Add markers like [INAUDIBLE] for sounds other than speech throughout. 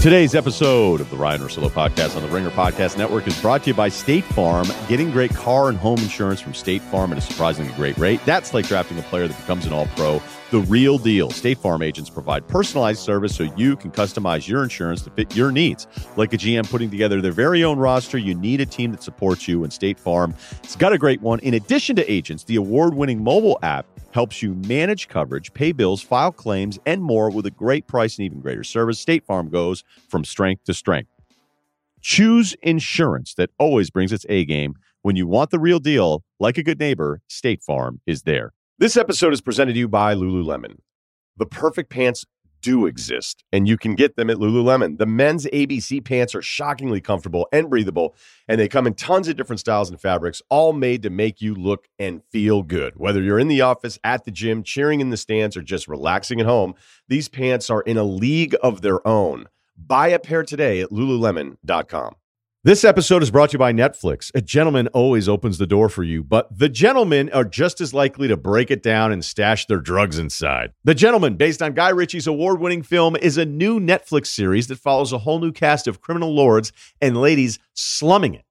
Today's episode of the Ryan Russillo podcast on the Ringer Podcast Network is brought to you by State Farm. Getting great car and home insurance from State Farm at a surprisingly great rate. That's like drafting a player that becomes an all pro. The real deal. State Farm agents provide personalized service so you can customize your insurance to fit your needs. Like a GM putting together their very own roster, you need a team that supports you, and State Farm has got a great one. In addition to agents, the award winning mobile app helps you manage coverage, pay bills, file claims, and more with a great price and even greater service. State Farm goes from strength to strength. Choose insurance that always brings its A game. When you want the real deal, like a good neighbor, State Farm is there. This episode is presented to you by Lululemon. The perfect pants do exist, and you can get them at Lululemon. The men's ABC pants are shockingly comfortable and breathable, and they come in tons of different styles and fabrics, all made to make you look and feel good. Whether you're in the office, at the gym, cheering in the stands, or just relaxing at home, these pants are in a league of their own. Buy a pair today at lululemon.com. This episode is brought to you by Netflix. A gentleman always opens the door for you, but the gentlemen are just as likely to break it down and stash their drugs inside. The Gentleman, based on Guy Ritchie's award winning film, is a new Netflix series that follows a whole new cast of criminal lords and ladies slumming it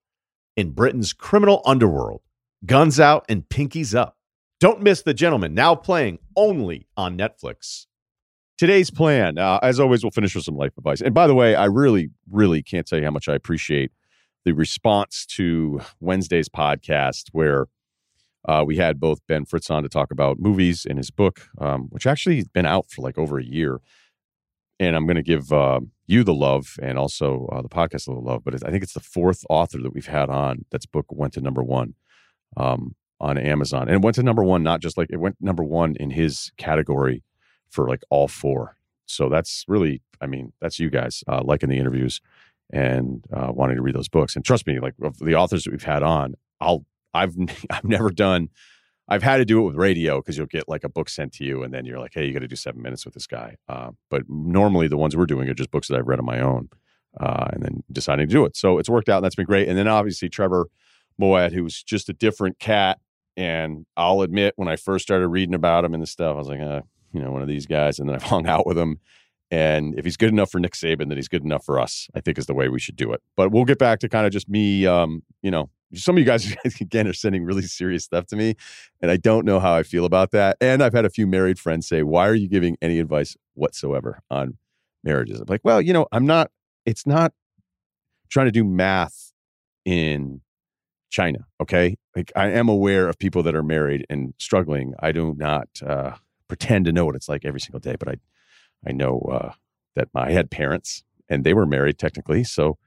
in Britain's criminal underworld. Guns out and pinkies up. Don't miss The Gentleman, now playing only on Netflix. Today's plan, uh, as always, we'll finish with some life advice. And by the way, I really, really can't tell you how much I appreciate the response to Wednesday's podcast, where uh, we had both Ben Fritz on to talk about movies in his book, um, which actually has been out for like over a year. And I'm going to give uh, you the love and also uh, the podcast a little love. But I think it's the fourth author that we've had on that's book went to number one um, on Amazon. And it went to number one, not just like it went number one in his category for like all four. So that's really, I mean, that's you guys uh, liking the interviews and uh, wanting to read those books. And trust me, like the authors that we've had on, I'll, I've, [LAUGHS] I've never done, I've had to do it with radio because you'll get like a book sent to you and then you're like, hey, you got to do seven minutes with this guy. Uh, but normally the ones we're doing are just books that I've read on my own uh, and then deciding to do it. So it's worked out and that's been great. And then obviously Trevor Moawad, who's just a different cat. And I'll admit, when I first started reading about him and the stuff, I was like, uh, you know, one of these guys. And then I've [LAUGHS] hung out with him. And if he's good enough for Nick Saban, then he's good enough for us, I think is the way we should do it. But we'll get back to kind of just me, um, you know, some of [LAUGHS] you guys, again, are sending really serious stuff to me. And I don't know how I feel about that. And I've had a few married friends say, why are you giving any advice whatsoever on marriages? I'm like, well, you know, I'm not, it's not trying to do math in China. Okay. Like I am aware of people that are married and struggling. I do not, uh, pretend to know what it's like every single day, but I I know uh, that I had parents and they were married technically. So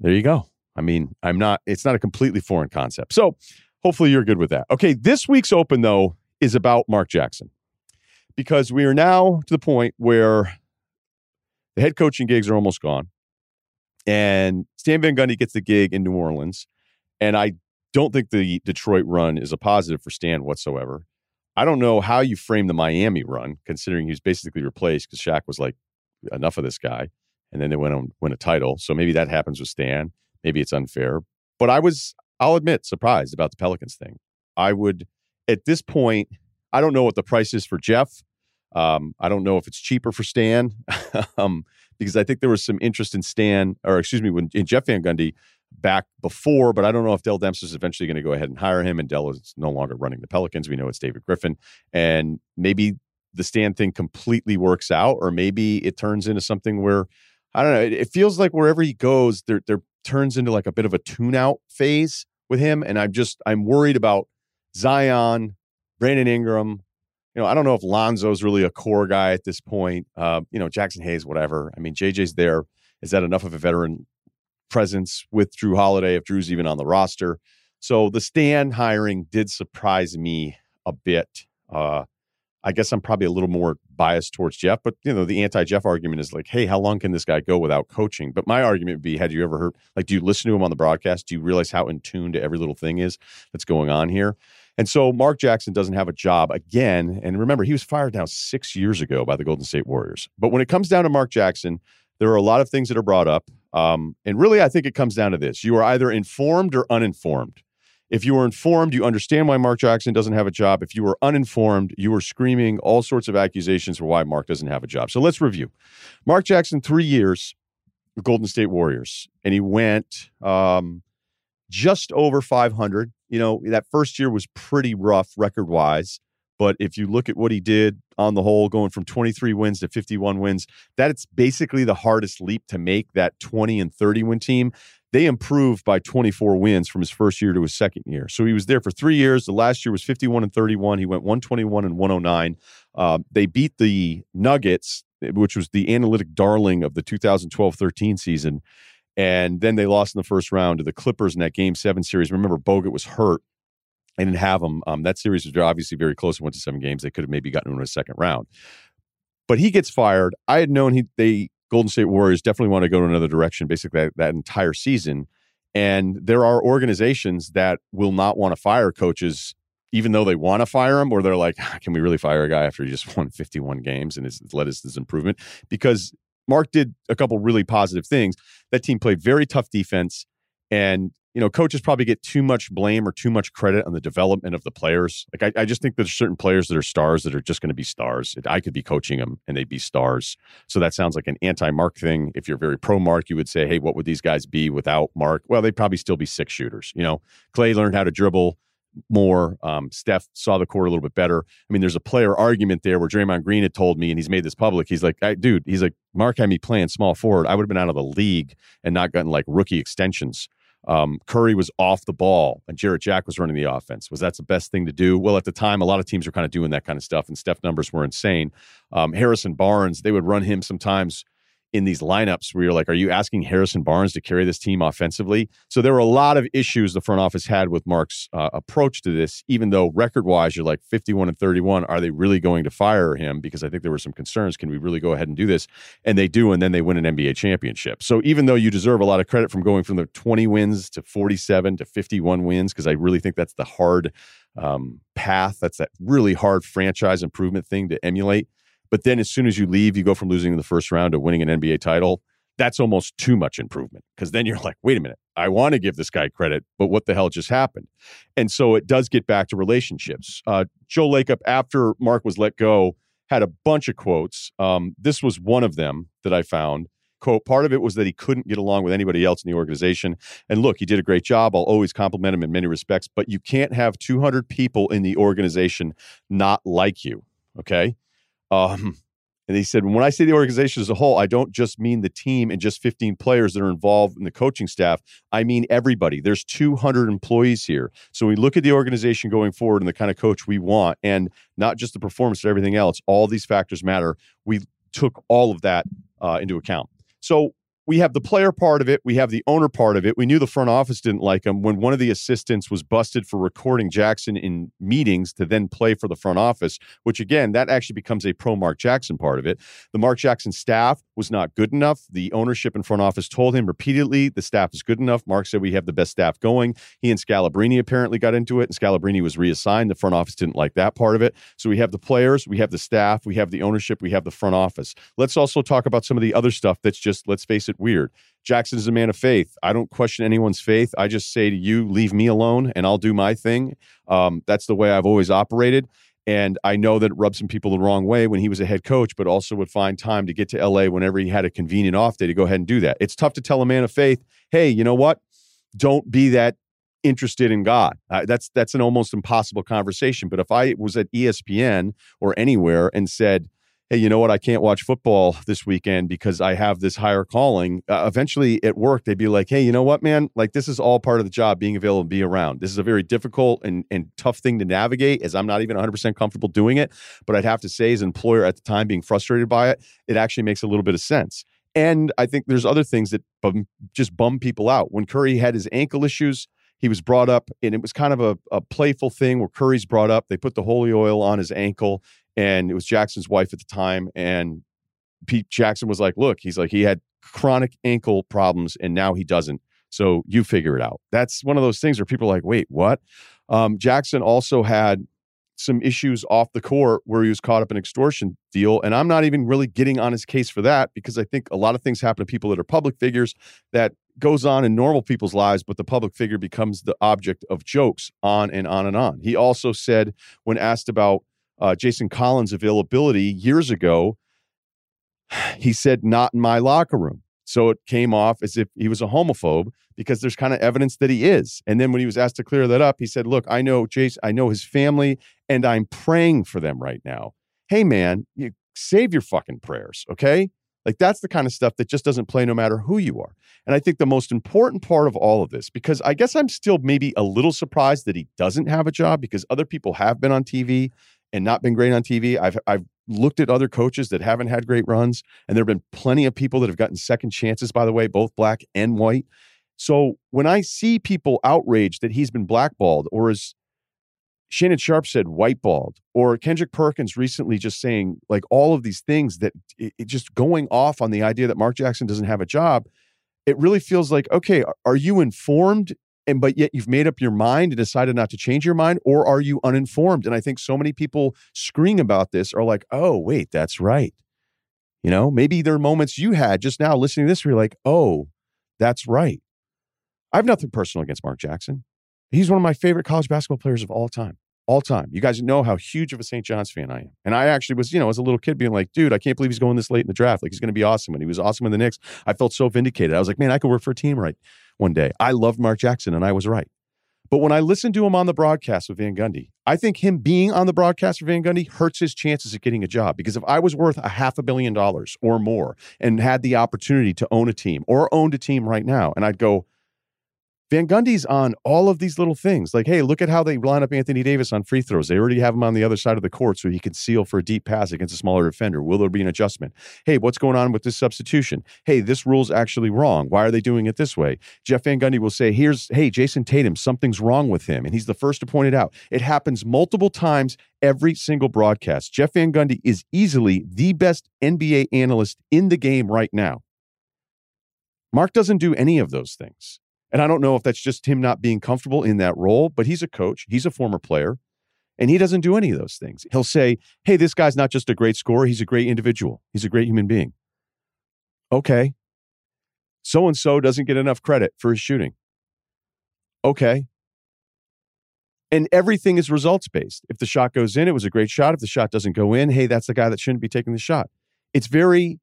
there you go. I mean, I'm not. It's not a completely foreign concept. So hopefully you're good with that. Okay, this week's open though is about Mark Jackson because we are now to the point where the head coaching gigs are almost gone, and Stan Van Gundy gets the gig in New Orleans, and I don't think the Detroit run is a positive for Stan whatsoever. I don't know how you frame the Miami run, considering he was basically replaced because Shaq was like, enough of this guy. And then they went on win a title. So maybe that happens with Stan. Maybe it's unfair. But I was, I'll admit, surprised about the Pelicans thing. I would, at this point, I don't know what the price is for Jeff. Um, I don't know if it's cheaper for Stan, [LAUGHS] um, because I think there was some interest in Stan, or excuse me, when in Jeff Van Gundy back before, but I don't know if Dell Demps is eventually going to go ahead and hire him. And Dell is no longer running the Pelicans. We know it's David Griffin, and maybe the Stan thing completely works out, or maybe it turns into something where I don't know. It, it feels like wherever he goes, there there turns into like a bit of a tune out phase with him, and I'm just I'm worried about Zion, Brandon Ingram. You know, I don't know if Lonzo's really a core guy at this point. Uh, you know, Jaxson Hayes, whatever. I mean, JJ's there. Is that enough of a veteran presence with Jrue Holiday if Jrue's even on the roster. So the Stan hiring did surprise me a bit. Uh, I guess I'm probably a little more biased towards Jeff, but you know, the anti-Jeff argument is like, hey, how long can this guy go without coaching? But my argument would be, had you ever heard like do you listen to him on the broadcast? Do you realize how in tune to every little thing is that's going on here? And so Mark Jackson doesn't have a job again. And remember, he was fired now six years ago by the Golden State Warriors. But when it comes down to Mark Jackson, there are a lot of things that are brought up. Um, and really, I think it comes down to this you are either informed or uninformed. If you are informed, you understand why Mark Jackson doesn't have a job. If you are uninformed, you are screaming all sorts of accusations for why Mark doesn't have a job. So let's review. Mark Jackson, three years, Golden State Warriors, and he went um, just over 500. You know, that first year was pretty rough record wise. But if you look at what he did on the whole, going from 23 wins to 51 wins, that's basically the hardest leap to make that 20 and 30 win team. They improved by 24 wins from his first year to his second year. So he was there for three years. The last year was 51 and 31. He went 121 and 109. Uh, they beat the Nuggets, which was the analytic darling of the 2012 13 season. And then they lost in the first round to the Clippers in that game seven series. Remember, Bogut was hurt. I didn't have him. Um, that series was obviously very close. It went to seven games. They could have maybe gotten into a second round. But he gets fired. I had known he they Golden State Warriors definitely want to go in another direction, basically that, that entire season. And there are organizations that will not want to fire coaches, even though they want to fire them, or they're like, ah, can we really fire a guy after he just [LAUGHS] won 51 games and has led us to this improvement? Because Mark did a couple really positive things. That team played very tough defense and you know, coaches probably get too much blame or too much credit on the development of the players. Like, I, I just think there's certain players that are stars that are just going to be stars. I could be coaching them and they'd be stars. So that sounds like an anti Mark thing. If you're very pro Mark, you would say, hey, what would these guys be without Mark? Well, they'd probably still be six shooters. You know, Clay learned how to dribble more. Um, Steph saw the court a little bit better. I mean, there's a player argument there where Draymond Green had told me, and he's made this public. He's like, dude, he's like, Mark had me playing small forward. I would have been out of the league and not gotten like rookie extensions. Um, Curry was off the ball and Jarrett Jack was running the offense. Was that the best thing to do? Well, at the time, a lot of teams were kind of doing that kind of stuff, and Steph numbers were insane. Um, Harrison Barnes, they would run him sometimes in these lineups where you're like, are you asking Harrison Barnes to carry this team offensively? So there were a lot of issues the front office had with Mark's uh, approach to this, even though record wise, you're like 51 and 31. Are they really going to fire him? Because I think there were some concerns. Can we really go ahead and do this? And they do. And then they win an NBA championship. So even though you deserve a lot of credit from going from the 20 wins to 47 to 51 wins, because I really think that's the hard um, path, that's that really hard franchise improvement thing to emulate but then as soon as you leave, you go from losing in the first round to winning an NBA title. That's almost too much improvement because then you're like, wait a minute, I want to give this guy credit, but what the hell just happened? And so it does get back to relationships. Uh, Joe Lacob, after Mark was let go, had a bunch of quotes. Um, this was one of them that I found. Quote, part of it was that he couldn't get along with anybody else in the organization. And look, he did a great job. I'll always compliment him in many respects, but you can't have 200 people in the organization not like you. Okay. Um, and he said, when I say the organization as a whole, I don't just mean the team and just 15 players that are involved in the coaching staff. I mean everybody. There's 200 employees here. So we look at the organization going forward and the kind of coach we want, and not just the performance, but everything else. All these factors matter. We took all of that uh, into account. So we have the player part of it, we have the owner part of it. We knew the front office didn't like him when one of the assistants was busted for recording Jackson in meetings to then play for the front office, which again, that actually becomes a pro Mark Jackson part of it. The Mark Jackson staff was not good enough. The ownership and front office told him repeatedly the staff is good enough. Mark said we have the best staff going. He and Scalabrine apparently got into it, and Scalabrine was reassigned. The front office didn't like that part of it. So we have the players, we have the staff, we have the ownership, we have the front office. Let's also talk about some of the other stuff that's just, let's face it, weird. Jackson is a man of faith. I don't question anyone's faith. I just say to you, leave me alone and I'll do my thing. Um, that's the way I've always operated. And I know that it rubbed some people the wrong way when he was a head coach, but also would find time to get to LA whenever he had a convenient off day to go ahead and do that. It's tough to tell a man of faith, hey, you know what? Don't be that interested in God. Uh, that's that's an almost impossible conversation. But if I was at ESPN or anywhere and said, hey, you know what? I can't watch football this weekend because I have this higher calling. Uh, eventually at work, they'd be like, hey, you know what, man? Like, this is all part of the job, being available and be around. This is a very difficult and, and tough thing to navigate as I'm not even 100% comfortable doing it. But I'd have to say, as an employer at the time, being frustrated by it, it actually makes a little bit of sense. And I think there's other things that bum, just bum people out. When Curry had his ankle issues, he was brought up, and it was kind of a, a playful thing where Curry's brought up. They put the holy oil on his ankle and it was Jackson's wife at the time. And Pete Jackson was like, "Look, he's like he had chronic ankle problems, and now he doesn't. So you figure it out." That's one of those things where people are like, "Wait, what?" Um, Jackson also had some issues off the court where he was caught up in extortion deal and i'm not even really getting on his case for that because i think a lot of things happen to people that are public figures that goes on in normal people's lives but the public figure becomes the object of jokes on and on and on he also said when asked about uh, Jason Collins' availability years ago, he said, not in my locker room. So it came off as if he was a homophobe because there's kind of evidence that he is. And then when he was asked to clear that up, he said, Look, I know Jason, I know his family, and I'm praying for them right now. Hey, man, you save your fucking prayers, okay? Like that's the kind of stuff that just doesn't play no matter who you are. And I think the most important part of all of this, because I guess I'm still maybe a little surprised that he doesn't have a job because other people have been on TV and not been great on TV. I've I've looked at other coaches that haven't had great runs, and there have been plenty of people that have gotten second chances, by the way, both black and white. So when I see people outraged that he's been blackballed, or as Shannon Sharpe said, whiteballed, or Kendrick Perkins recently just saying like all of these things that it, it just going off on the idea that Mark Jackson doesn't have a job, it really feels like, okay, are you informed and but yet you've made up your mind and decided not to change your mind or are you uninformed and i think so many people screaming about this are like oh wait that's right you know maybe there are moments you had just now listening to this where you're like oh that's right i have nothing personal against mark jackson he's one of my favorite college basketball players of all time all time. You guys know how huge of a St. John's fan I am. And I actually was, you know, as a little kid being like, dude, I can't believe he's going this late in the draft. Like he's going to be awesome. And he was awesome in the Knicks. I felt so vindicated. I was like, man, I could work for a team right one day. I loved Mark Jackson and I was right. But when I listened to him on the broadcast with Van Gundy, I think him being on the broadcast for Van Gundy hurts his chances of getting a job. Because if I was worth a half a billion dollars or more and had the opportunity to own a team or owned a team right now, and I'd go, Van Gundy's on all of these little things. Like, hey, look at how they line up Anthony Davis on free throws. They already have him on the other side of the court so he can seal for a deep pass against a smaller defender. Will there be an adjustment? Hey, what's going on with this substitution? Hey, this rule's actually wrong. Why are they doing it this way? Jeff Van Gundy will say, here's, hey, Jayson Tatum, something's wrong with him. And he's the first to point it out. It happens multiple times every single broadcast. Jeff Van Gundy is easily the best NBA analyst in the game right now. Mark doesn't do any of those things. And I don't know if that's just him not being comfortable in that role, but he's a coach, he's a former player, and he doesn't do any of those things. He'll say, Hey, this guy's not just a great scorer, he's a great individual, he's a great human being. Okay. So and so doesn't get enough credit for his shooting. Okay. And everything is results based. If the shot goes in, it was a great shot. If the shot doesn't go in, hey, that's the guy that shouldn't be taking the shot. It's very,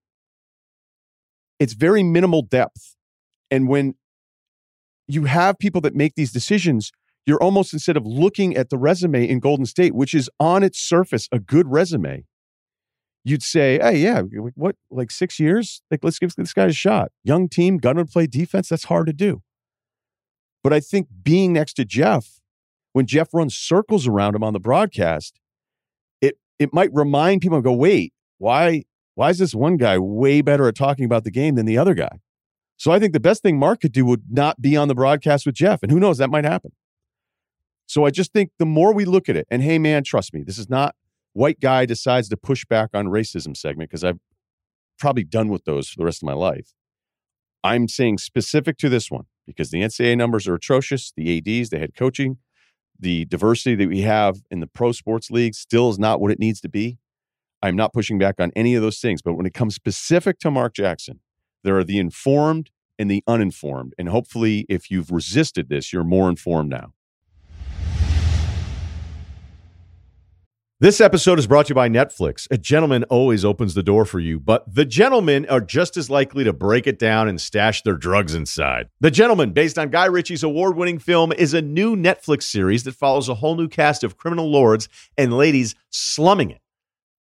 it's very minimal depth. And when you have people that make these decisions, you're almost instead of looking at the resume in Golden State, which is on its surface a good resume, you'd say, hey, yeah, what, like six years? Like, let's give this guy a shot. Young team, gonna play defense. That's hard to do. But I think being next to Jeff, when Jeff runs circles around him on the broadcast, it it might remind people and go, wait, why why is this one guy way better at talking about the game than the other guy? So I think the best thing Mark could do would not be on the broadcast with Jeff. And who knows, that might happen. So I just think the more we look at it, and hey, man, trust me, this is not white guy decides to push back on racism segment because I've probably done with those for the rest of my life. I'm saying specific to this one because the NCAA numbers are atrocious. The ADs, the head coaching, the diversity that we have in the pro sports league still is not what it needs to be. I'm not pushing back on any of those things. But when it comes specific to Mark Jackson, there are the informed and the uninformed. And hopefully, if you've resisted this, you're more informed now. This episode is brought to you by Netflix. A gentleman always opens the door for you, but the gentlemen are just as likely to break it down and stash their drugs inside. The Gentlemen, based on Guy Ritchie's award winning film, is a new Netflix series that follows a whole new cast of criminal lords and ladies slumming it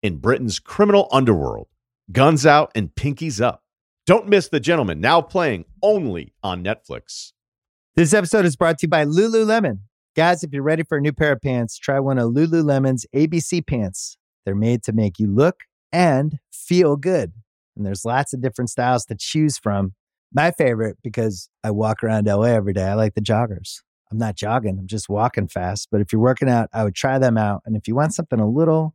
in Britain's criminal underworld. Guns out and pinkies up. Don't miss The Gentleman, now playing only on Netflix. This episode is brought to you by Lululemon. Guys, if you're ready for a new pair of pants, try one of Lululemon's ABC pants. They're made to make you look and feel good. And there's lots of different styles to choose from. My favorite, because I walk around LA every day, I like the joggers. I'm not jogging, I'm just walking fast. But if you're working out, I would try them out. And if you want something a little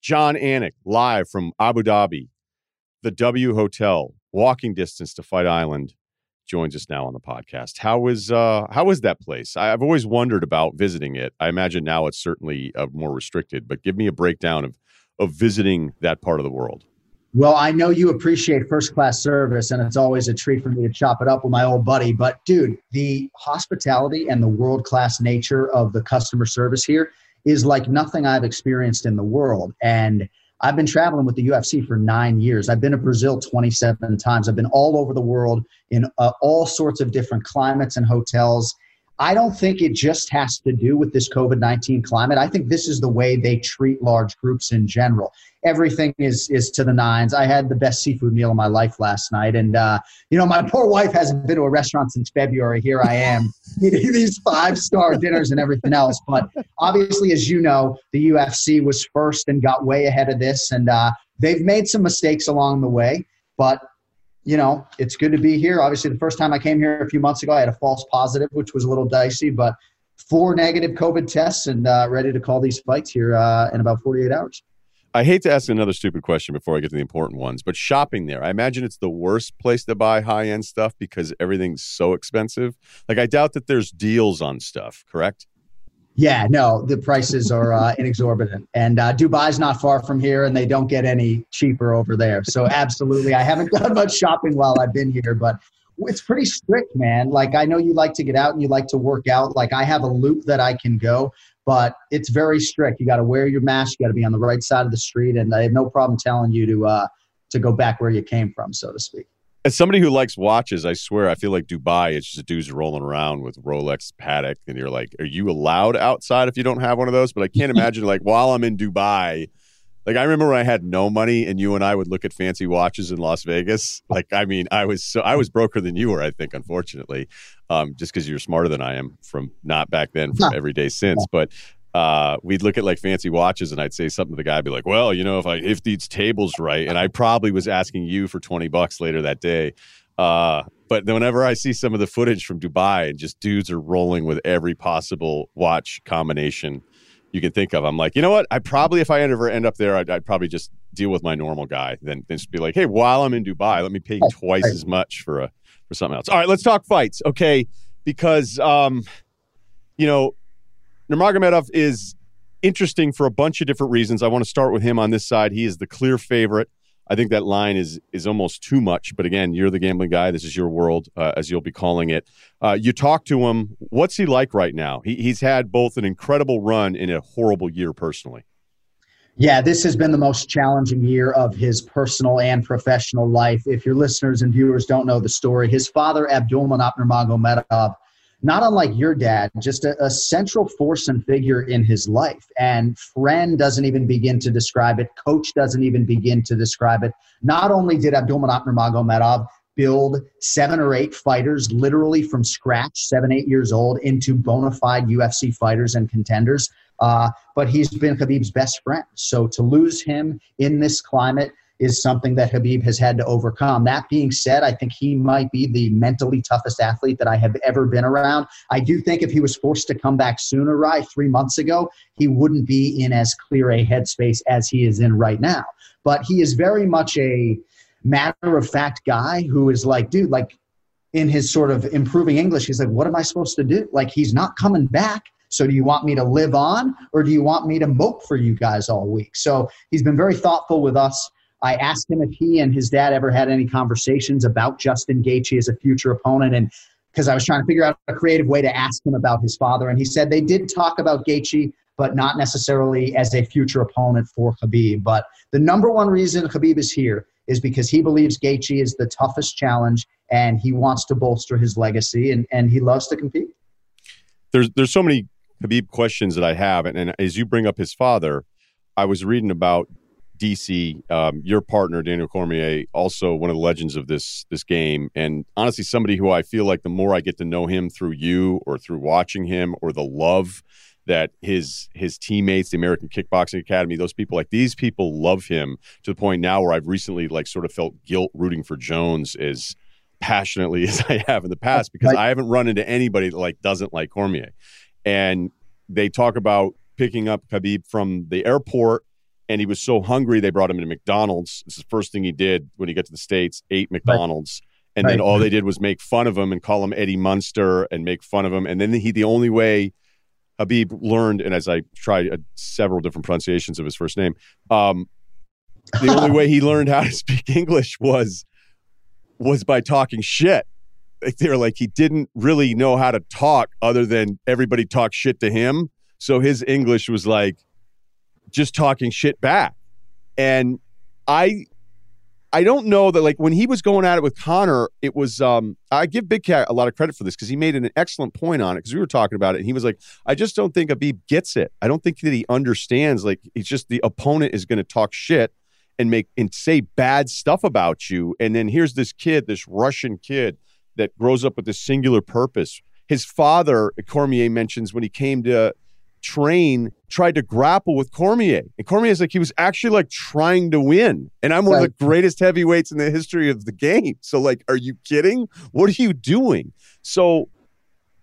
Jon Anik live from Abu Dhabi, the W Hotel, walking distance to Fight Island. joins us now on the podcast. How is uh how is that place? I, have always wondered about visiting it. I imagine now it's certainly uh, more restricted, but give me a breakdown of of visiting that part of the world. Well, I know you appreciate first class service, and it's always a treat for me to chop it up with my old buddy. But, dude, the hospitality and the world class nature of the customer service here is like nothing I've experienced in the world. And I've been traveling with the UFC for nine years. I've been to Brazil 27 times. I've been all over the world in uh, all sorts of different climates and hotels. I don't think it just has to do with this COVID 19 climate. I think this is the way they treat large groups in general. Everything is, is to the nines. I had the best seafood meal of my life last night. And, uh, you know, my [LAUGHS] poor wife hasn't been to a restaurant since February. Here I am [LAUGHS] eating these five star dinners and everything else. But obviously, as you know, the UFC was first and got way ahead of this. And uh, they've made some mistakes along the way. But you know, it's good to be here. Obviously, the first time I came here a few months ago, I had a false positive, which was a little dicey, but four negative COVID tests and uh, ready to call these fights here uh, in about 48 hours. I hate to ask another stupid question before I get to the important ones, but shopping there, I imagine it's the worst place to buy high end stuff because everything's so expensive. Like, I doubt that there's deals on stuff, correct? Yeah, no, the prices are uh, inexorbitant, and uh, Dubai's not far from here, and they don't get any cheaper over there. So, absolutely, I haven't [LAUGHS] done much shopping while I've been here, but it's pretty strict, man. Like, I know you like to get out and you like to work out. Like, I have a loop that I can go, but it's very strict. You got to wear your mask. You got to be on the right side of the street, and I have no problem telling you to uh, to go back where you came from, so to speak. As somebody who likes watches, I swear I feel like Dubai. It's just dudes rolling around with Rolex Patek, and you're like, "Are you allowed outside if you don't have one of those?" But I can't [LAUGHS] imagine like while I'm in Dubai, like I remember when I had no money, and you and I would look at fancy watches in Las Vegas. Like I mean, I was so I was broker than you were. I think, unfortunately, um, just because you're smarter than I am from not back then, from every day since. But uh, we'd look at like fancy watches and I'd say something to the guy, I'd be like, well, you know, if I, if these tables right. And I probably was asking you for 20 bucks later that day. Uh, but then whenever I see some of the footage from Dubai and just dudes are rolling with every possible watch combination you can think of, I'm like, you know what? I probably, if I ever end up there, I'd, I'd probably just deal with my normal guy. Then, then just be like, hey, while I'm in Dubai, let me pay twice as much for a for something else. All right, let's talk fights, okay? Because um, you know, Nurmagomedov is interesting for a bunch of different reasons. I want to start with him on this side. He is the clear favorite. I think that line is is almost too much. But again, you're the gambling guy. This is your world, uh, as you'll be calling it. Uh, you talk to him. What's he like right now? He, he's had both an incredible run and a horrible year personally. Yeah, this has been the most challenging year of his personal and professional life. If your listeners and viewers don't know the story, his father, Abdulmanap Nurmagomedov, not unlike your dad, just a, a, central force and figure in his life. And friend doesn't even begin to describe it. Coach doesn't even begin to describe it. Not only did Abdulmanap Nurmagomedov build seven or eight fighters literally from scratch, seven, eight years old, into bona fide UFC fighters and contenders, uh, but he's been Khabib's best friend. So to lose him in this climate is something that Habib has had to overcome. That being said, I think he might be the mentally toughest athlete that I have ever been around. I do think if he was forced to come back sooner, right, three months ago, he wouldn't be in as clear a headspace as he is in right now. But he is very much a matter of fact guy who is like, dude, like in his sort of improving English, he's like, what am I supposed to do? Like, he's not coming back. So do you want me to live on or do you want me to mope for you guys all week? So he's been very thoughtful with us. I asked him if he and his dad ever had any conversations about Justin Gaethje as a future opponent, and because I was trying to figure out a creative way to ask him about his father, and he said they did talk about Gaethje, but not necessarily as a future opponent for Khabib. But the number one reason Khabib is here is because he believes Gaethje is the toughest challenge, and he wants to bolster his legacy, and, and he loves to compete. There's there's so many Khabib questions that I have, and, and as you bring up his father, I was reading about DC, um, your partner Daniel Cormier, also one of the legends of this this game, and honestly, somebody who I feel like the more I get to know him through you or through watching him or the love that his his teammates, the American Kickboxing Academy, those people like these people love him to the point now where I've recently like sort of felt guilt rooting for Jones as passionately [LAUGHS] as I have in the past because I haven't run into anybody that like doesn't like Cormier, and they talk about picking up Khabib from the airport and he was so hungry they brought him to McDonald's. This is the first thing he did when he got to the states, ate McDonald's, And Right. then all they did was make fun of him and call him Eddie Munster and make fun of him. And then he, the only way Habib learned, and as I tried uh, several different pronunciations of his first name, um, the [LAUGHS] only way he learned how to speak English was was by talking shit. Like they were like he didn't really know how to talk other than everybody talked shit to him. So his English was like just talking shit back. And I I don't know that like when he was going at it with Conor, it was um I give Big Cat a lot of credit for this because he made an excellent point on it because we were talking about it and he was like, I just don't think Habib gets it. I don't think that he understands like it's just the opponent is gonna talk shit and make and say bad stuff about you. And then here's this kid, this Russian kid that grows up with this singular purpose. His father, Cormier mentions when he came to train, tried to grapple with Cormier. And Cormier's like he was actually like trying to win. And I'm one of the greatest heavyweights in the history of the game. So like, are you kidding? What are you doing? So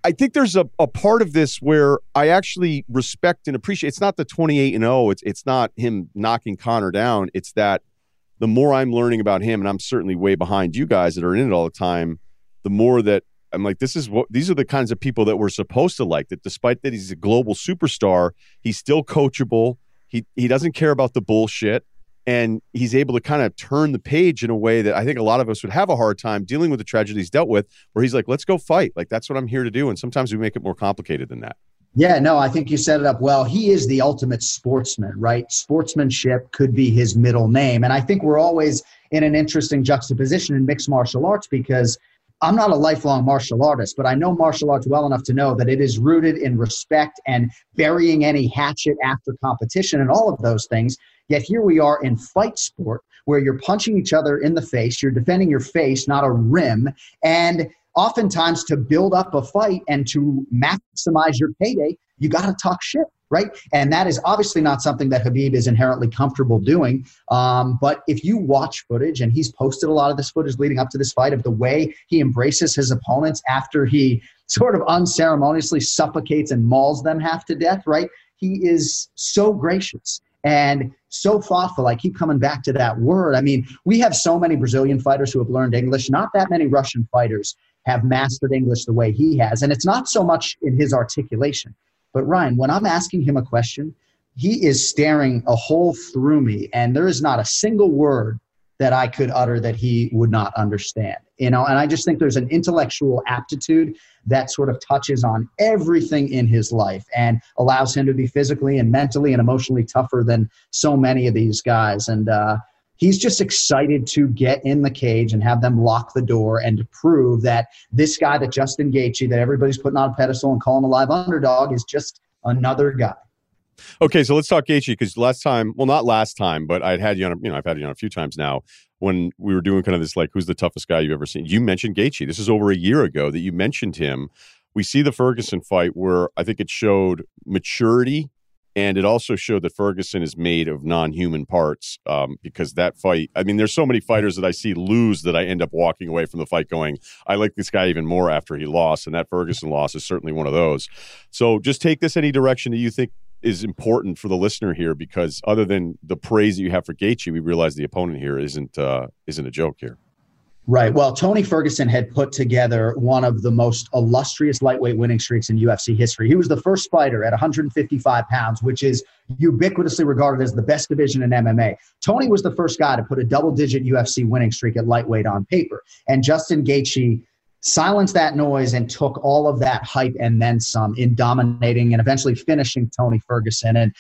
I think there's a, a part of this where I actually respect and appreciate. It's not the 28 and 0. It's it's not him knocking Conor down. It's that the more I'm learning about him, and I'm certainly way behind you guys that are in it all the time, the more that I'm like, this is what these are the kinds of people that we're supposed to like. That despite that he's a global superstar, he's still coachable. He he doesn't care about the bullshit. And he's able to kind of turn the page in a way that I think a lot of us would have a hard time dealing with the tragedy he's dealt with, where he's like, let's go fight. Like, that's what I'm here to do. And sometimes we make it more complicated than that. Yeah, no, I think you set it up well. He is the ultimate sportsman, right? Sportsmanship could be his middle name. And I think we're always in an interesting juxtaposition in mixed martial arts because I'm not a lifelong martial artist, but I know martial arts well enough to know that it is rooted in respect and burying any hatchet after competition and all of those things. Yet here we are in fight sport where you're punching each other in the face, you're defending your face, not a rim. And oftentimes to build up a fight and to maximize your payday, you got to talk shit, right? And that is obviously not something that Habib is inherently comfortable doing. Um, but if you watch footage, and he's posted a lot of this footage leading up to this fight of the way he embraces his opponents after he [LAUGHS] sort of unceremoniously suffocates and mauls them half to death, right? He is so gracious and so thoughtful. I keep coming back to that word. I mean, we have so many Brazilian fighters who have learned English, not that many Russian fighters have mastered English the way he has. And it's not so much in his articulation. But Ryan, when I'm asking him a question, he is staring a hole through me, and there is not a single word that I could utter that he would not understand. You know, and I just think there's an intellectual aptitude that sort of touches on everything in his life and allows him to be physically and mentally and emotionally tougher than so many of these guys. And uh, he's just excited to get in the cage and have them lock the door and to prove that this guy that Justin Gaethje that everybody's putting on a pedestal and calling a live underdog is just another guy. Okay, so let's talk Gaethje because last time, well, not last time, but I'd had you on, you know, I've had you on a few times now when we were doing kind of this like, who's the toughest guy you've ever seen? You mentioned Gaethje. This is over a year ago that you mentioned him. We see the Ferguson fight where I think it showed maturity and it also showed that Ferguson is made of non-human parts um, because that fight. I mean, there's so many fighters that I see lose that I end up walking away from the fight going, I like this guy even more after he lost, and that Ferguson loss is certainly one of those. So just take this any direction that you think is important for the listener here, because other than the praise that you have for Gaethje, we realize the opponent here isn't uh, isn't a joke here. Right. Well, Tony Ferguson had put together one of the most illustrious lightweight winning streaks in UFC history. He was the first fighter at 155 pounds, which is ubiquitously regarded as the best division in MMA. Tony was the first guy to put a double digit UFC winning streak at lightweight on paper. And Justin Gaethje silenced that noise and took all of that hype and then some in dominating and eventually finishing Tony Ferguson. And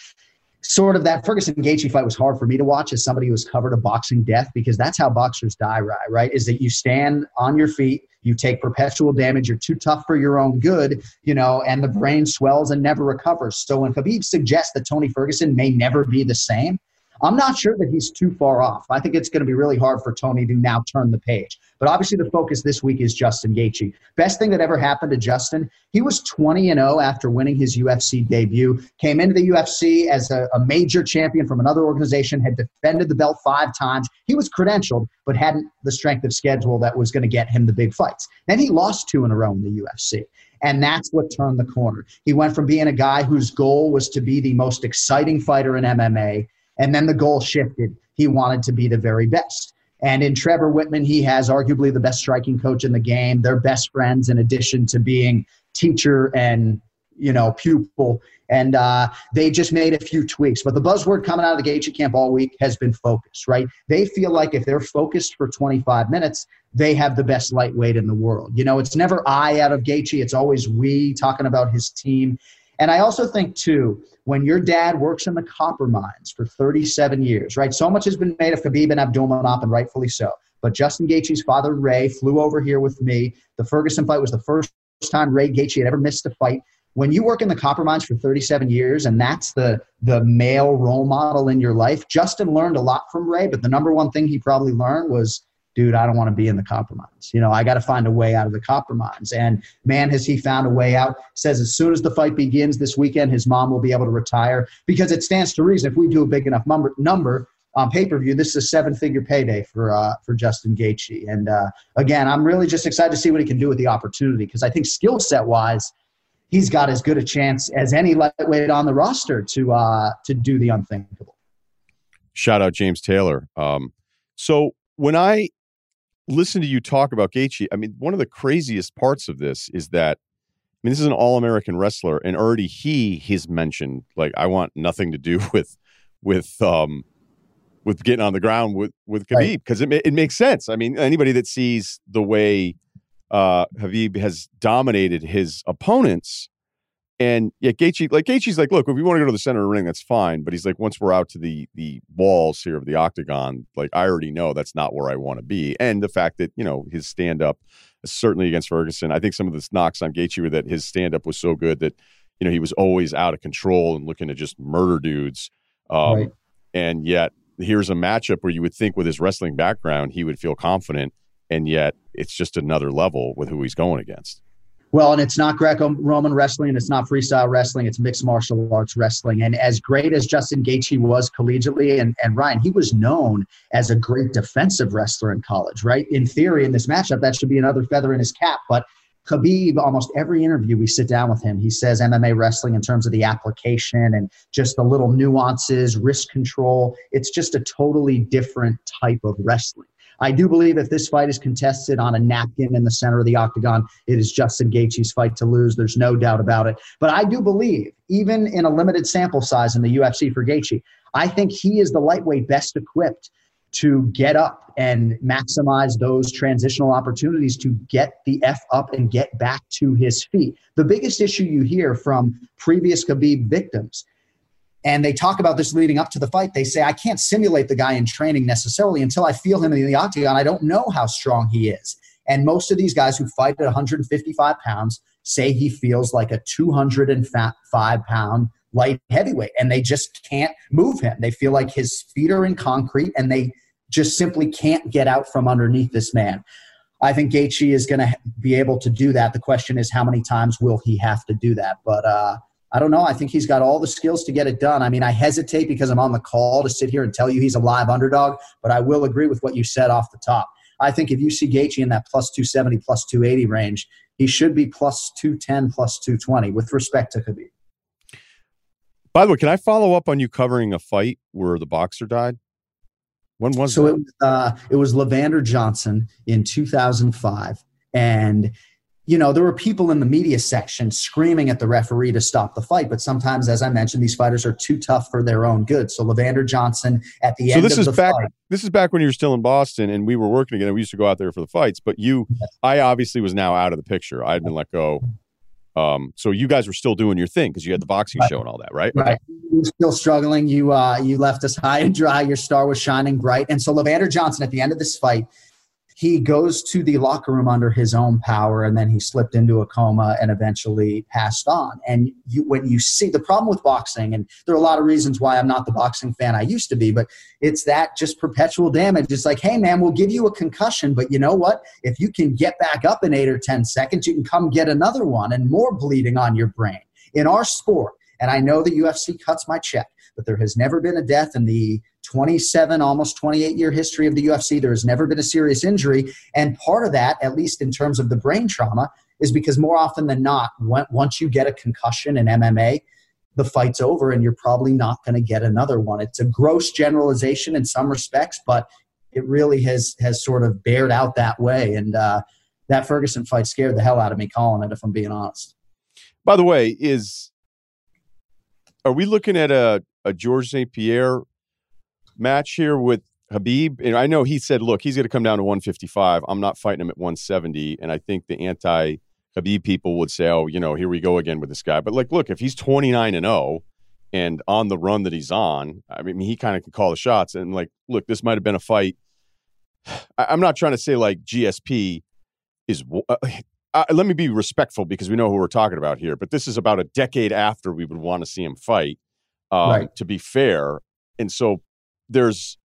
sort of that Ferguson Gaethje fight was hard for me to watch as somebody who has covered a boxing death because that's how boxers die, right? Right? Is that you stand on your feet, you take perpetual damage, you're too tough for your own good, you know, and the brain swells and never recovers. So when Khabib suggests that Tony Ferguson may never be the same, I'm not sure that he's too far off. I think it's going to be really hard for Tony to now turn the page. But obviously, the focus this week is Justin Gaethje. Best thing that ever happened to Justin, he was 20 and 0 after winning his UFC debut. Came into the UFC as a, a major champion from another organization, had defended the belt five times. He was credentialed, but hadn't the strength of schedule that was going to get him the big fights. Then he lost two in a row in the UFC. And that's what turned the corner. He went from being a guy whose goal was to be the most exciting fighter in MMA and then the goal shifted. He wanted to be the very best. And in Trevor Wittman, he has arguably the best striking coach in the game. They're best friends in addition to being teacher and you know pupil. And uh, they just made a few tweaks. But the buzzword coming out of the Gaethje camp all week has been focus. Right? They feel like if they're focused for 25 minutes, they have the best lightweight in the world. You know, it's never I out of Gaethje. It's always we talking about his team. And I also think too when your dad works in the copper mines for 37 years, right? So much has been made of Khabib and Abdulmanap, and rightfully so. But Justin Gaethje's father, Ray, flew over here with me. The Ferguson fight was the first time Ray Gaethje had ever missed a fight. When you work in the copper mines for 37 years, and that's the the male role model in your life, Justin learned a lot from Ray. But the number one thing he probably learned was dude, I don't want to be in the compromise. You know, I got to find a way out of the compromise. And man, has he found a way out. Says as soon as the fight begins this weekend, his mom will be able to retire because it stands to reason if we do a big enough number, number on pay per view, this is a seven figure payday for uh, for Justin Gaethje. And uh, again, I'm really just excited to see what he can do with the opportunity because I think skill set wise, he's got as good a chance as any lightweight on the roster to uh, to do the unthinkable. Shout out James Taylor. Um, so when I listen to you talk about Gaethje, I mean, one of the craziest parts of this is that I mean, this is an all-American wrestler, and already he has mentioned like I want nothing to do [LAUGHS] with with um with getting on the ground with with Khabib because right. it it makes sense. I mean, anybody that sees the way uh Khabib has dominated his opponents and yeah, Gaethje, like Gaethje's like, look, if we want to go to the center of the ring, that's fine. But he's like, once we're out to the the walls here of the octagon, like I already know that's not where I want to be. And the fact that you know his stand up, certainly against Ferguson, I think some of the knocks on Gaethje were that his stand up was so good that you know he was always out of control and looking to just murder dudes. Um, right. And yet here's a matchup where you would think with his wrestling background he would feel confident, and yet it's just another level with who he's going against. Well, and it's not Greco-Roman wrestling, it's not freestyle wrestling, it's mixed martial arts wrestling. And as great as Justin Gaethje was collegiately, and, and Ryan, he was known as a great defensive wrestler in college, right? In theory, in this matchup, that should be another feather in his cap. But Khabib, almost every interview we sit down with him, he says MMA wrestling in terms of the application and just the little nuances, wrist control. It's just a totally different type of wrestling. I do believe if this fight is contested on a napkin in the center of the octagon, it is Justin Gaethje's fight to lose. There's no doubt about it. But I do believe, even in a limited sample size in the UFC for Gaethje, I think he is the lightweight best equipped to get up and maximize those transitional opportunities to get the F up and get back to his feet. The biggest issue you hear from previous Khabib victims and they talk about this leading up to the fight. They say, I can't simulate the guy in training necessarily until I feel him in the octagon. I don't know how strong he is. And most of these guys who fight at 155 pounds say he feels like a 205 pound light heavyweight, and they just can't move him. They feel like his feet are in concrete, and they just simply can't get out from underneath this man. I think Gaethje is going to be able to do that. The question is, how many times will he have to do that? But uh, I don't know. I think he's got all the skills to get it done. I mean, I hesitate because I'm on the call to sit here and tell you he's a live underdog, but I will agree with what you said off the top. I think if you see Gaethje in that plus 270, plus 280 range, he should be plus 210, plus 220 with respect to Khabib. By the way, can I follow up on you covering a fight where the boxer died? When was so that? it was uh, it was Leavander Johnson in 2005, and you know, there were people in the media section screaming at the referee to stop the fight. But sometimes, as I mentioned, these fighters are too tough for their own good. So Leavander Johnson at the so end this of is the back, fight. This is back when you were still in Boston and we were working together. We used to go out there for the fights. But you, yes. I obviously was now out of the picture. I had been let go. Um, so you guys were still doing your thing because you had the boxing right. show and all that, right? Right. Okay. You were still struggling. You uh, you left us high and dry. Your star was shining bright. And so Leavander Johnson at the end of this fight he goes to the locker room under his own power and then he slipped into a coma and eventually passed on. And you, when you see the problem with boxing and there are a lot of reasons why i'm not the boxing fan i used to be but it's that just perpetual damage. It's like hey man we'll give you a concussion but you know what? If you can get back up in eight or ten seconds you can come get another one and more bleeding on your brain. In our sport and i know the ufc cuts my check but there has never been a death in the 27, almost 28 year history of the UFC. There has never been a serious injury. And part of that, at least in terms of the brain trauma, is because more often than not, once you get a concussion in MMA, the fight's over and you're probably not going to get another one. It's a gross generalization in some respects, but it really has has sort of bared out that way. And uh, that Ferguson fight scared the hell out of me calling it, if I'm being honest. By the way, is are we looking at a, a Georges St. Pierre match here with Khabib, And I know he said, look, he's going to come down to 155. I'm not fighting him at 170. And I think the anti Khabib people would say, oh, you know, here we go again with this guy. But like, look, if he's 29 and 0 and on the run that he's on, I mean, he kind of can call the shots. And like, look, this might have been a fight. I'm not trying to say like GSP is. Uh, uh, let me be respectful because we know who we're talking about here, but this is about a decade after we would want to see him fight. Um, right. To be fair, and so there's,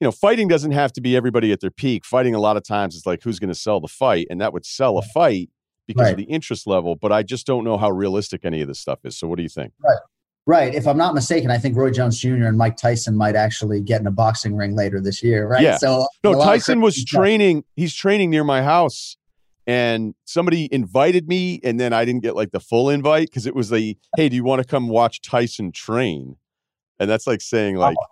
you know, fighting doesn't have to be everybody at their peak. Fighting a lot of times is like who's going to sell the fight, and that would sell a fight because right. of the interest level. But I just don't know how realistic any of this stuff is. So what do you think? Right. Right. If I'm not mistaken, I think Roy Jones Jr. and Mike Tyson might actually get in a boxing ring later this year. Right. Yeah. So no, Tyson was [LAUGHS] training. He's training near my house and somebody invited me and then i didn't get like the full invite because it was the hey do you want to come watch tyson train and that's like saying oh. like oh.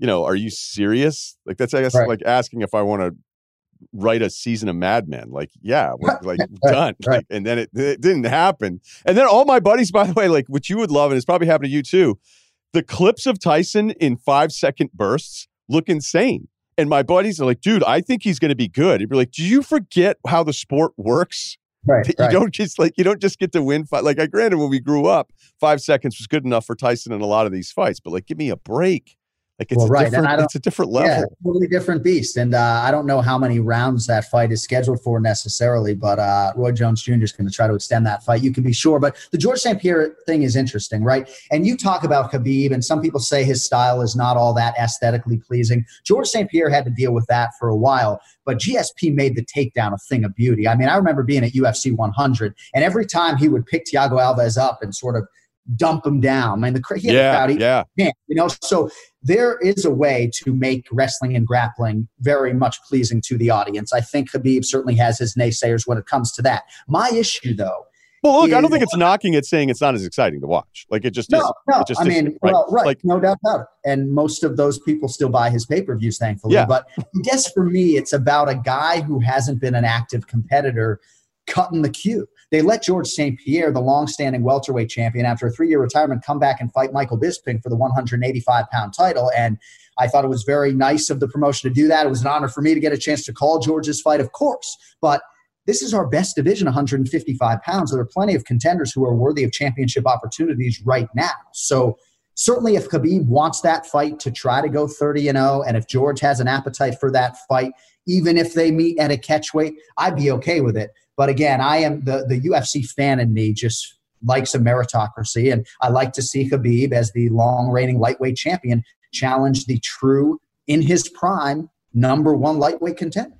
You know are you serious like that's i guess right. like asking if i want to write a season of mad men like yeah we're like [LAUGHS] done right. Like, and then it, it didn't happen and then all my buddies by the way like which you would love and it's probably happened to you too the clips of tyson in five second bursts look insane and my buddies are like, dude, I think he's going to be good. He'd be like, do you forget how the sport works? Right, you right. don't just like you don't just get to win fight. Like I granted, when we grew up, five seconds was good enough for Tyson in a lot of these fights. But like, give me a break. Like it's well, a right. different, it's a different level. Yeah, totally different beast. And uh, I don't know how many rounds that fight is scheduled for necessarily, but uh, Roy Jones Jr. is going to try to extend that fight. You can be sure. But the Georges St. Pierre thing is interesting, right? And you talk about Khabib, and some people say his style is not all that aesthetically pleasing. Georges St. Pierre had to deal with that for a while, but GSP made the takedown a thing of beauty. I mean, I remember being at UFC 100, and every time he would pick Thiago Alves up and sort of dump him down. I mean, the yeah, crowd, he, yeah, you know. So there is a way to make wrestling and grappling very much pleasing to the audience. I think Khabib certainly has his naysayers when it comes to that. My issue, though. Well, look, is, I don't think it's knocking it, saying it's not as exciting to watch. Like it just no, is. No, just I mean, right? well, right, like, no doubt about it. And most of those people still buy his pay per views, thankfully. Yeah. But I guess for me, it's about a guy who hasn't been an active competitor cutting the queue. They let Georges St. Pierre, the long-standing welterweight champion, after a three-year retirement, come back and fight Michael Bisping for the 185-pound title. And I thought it was very nice of the promotion to do that. It was an honor for me to get a chance to call George's fight, of course. But this is our best division, 155 pounds. There are plenty of contenders who are worthy of championship opportunities right now. So certainly if Khabib wants that fight to try to go 30 and 0, and if George has an appetite for that fight, even if they meet at a catchweight, I'd be okay with it. But again, I am the, the UFC fan in me just likes a meritocracy. And I like to see Khabib as the long reigning lightweight champion challenge the true, in his prime, number one lightweight contender.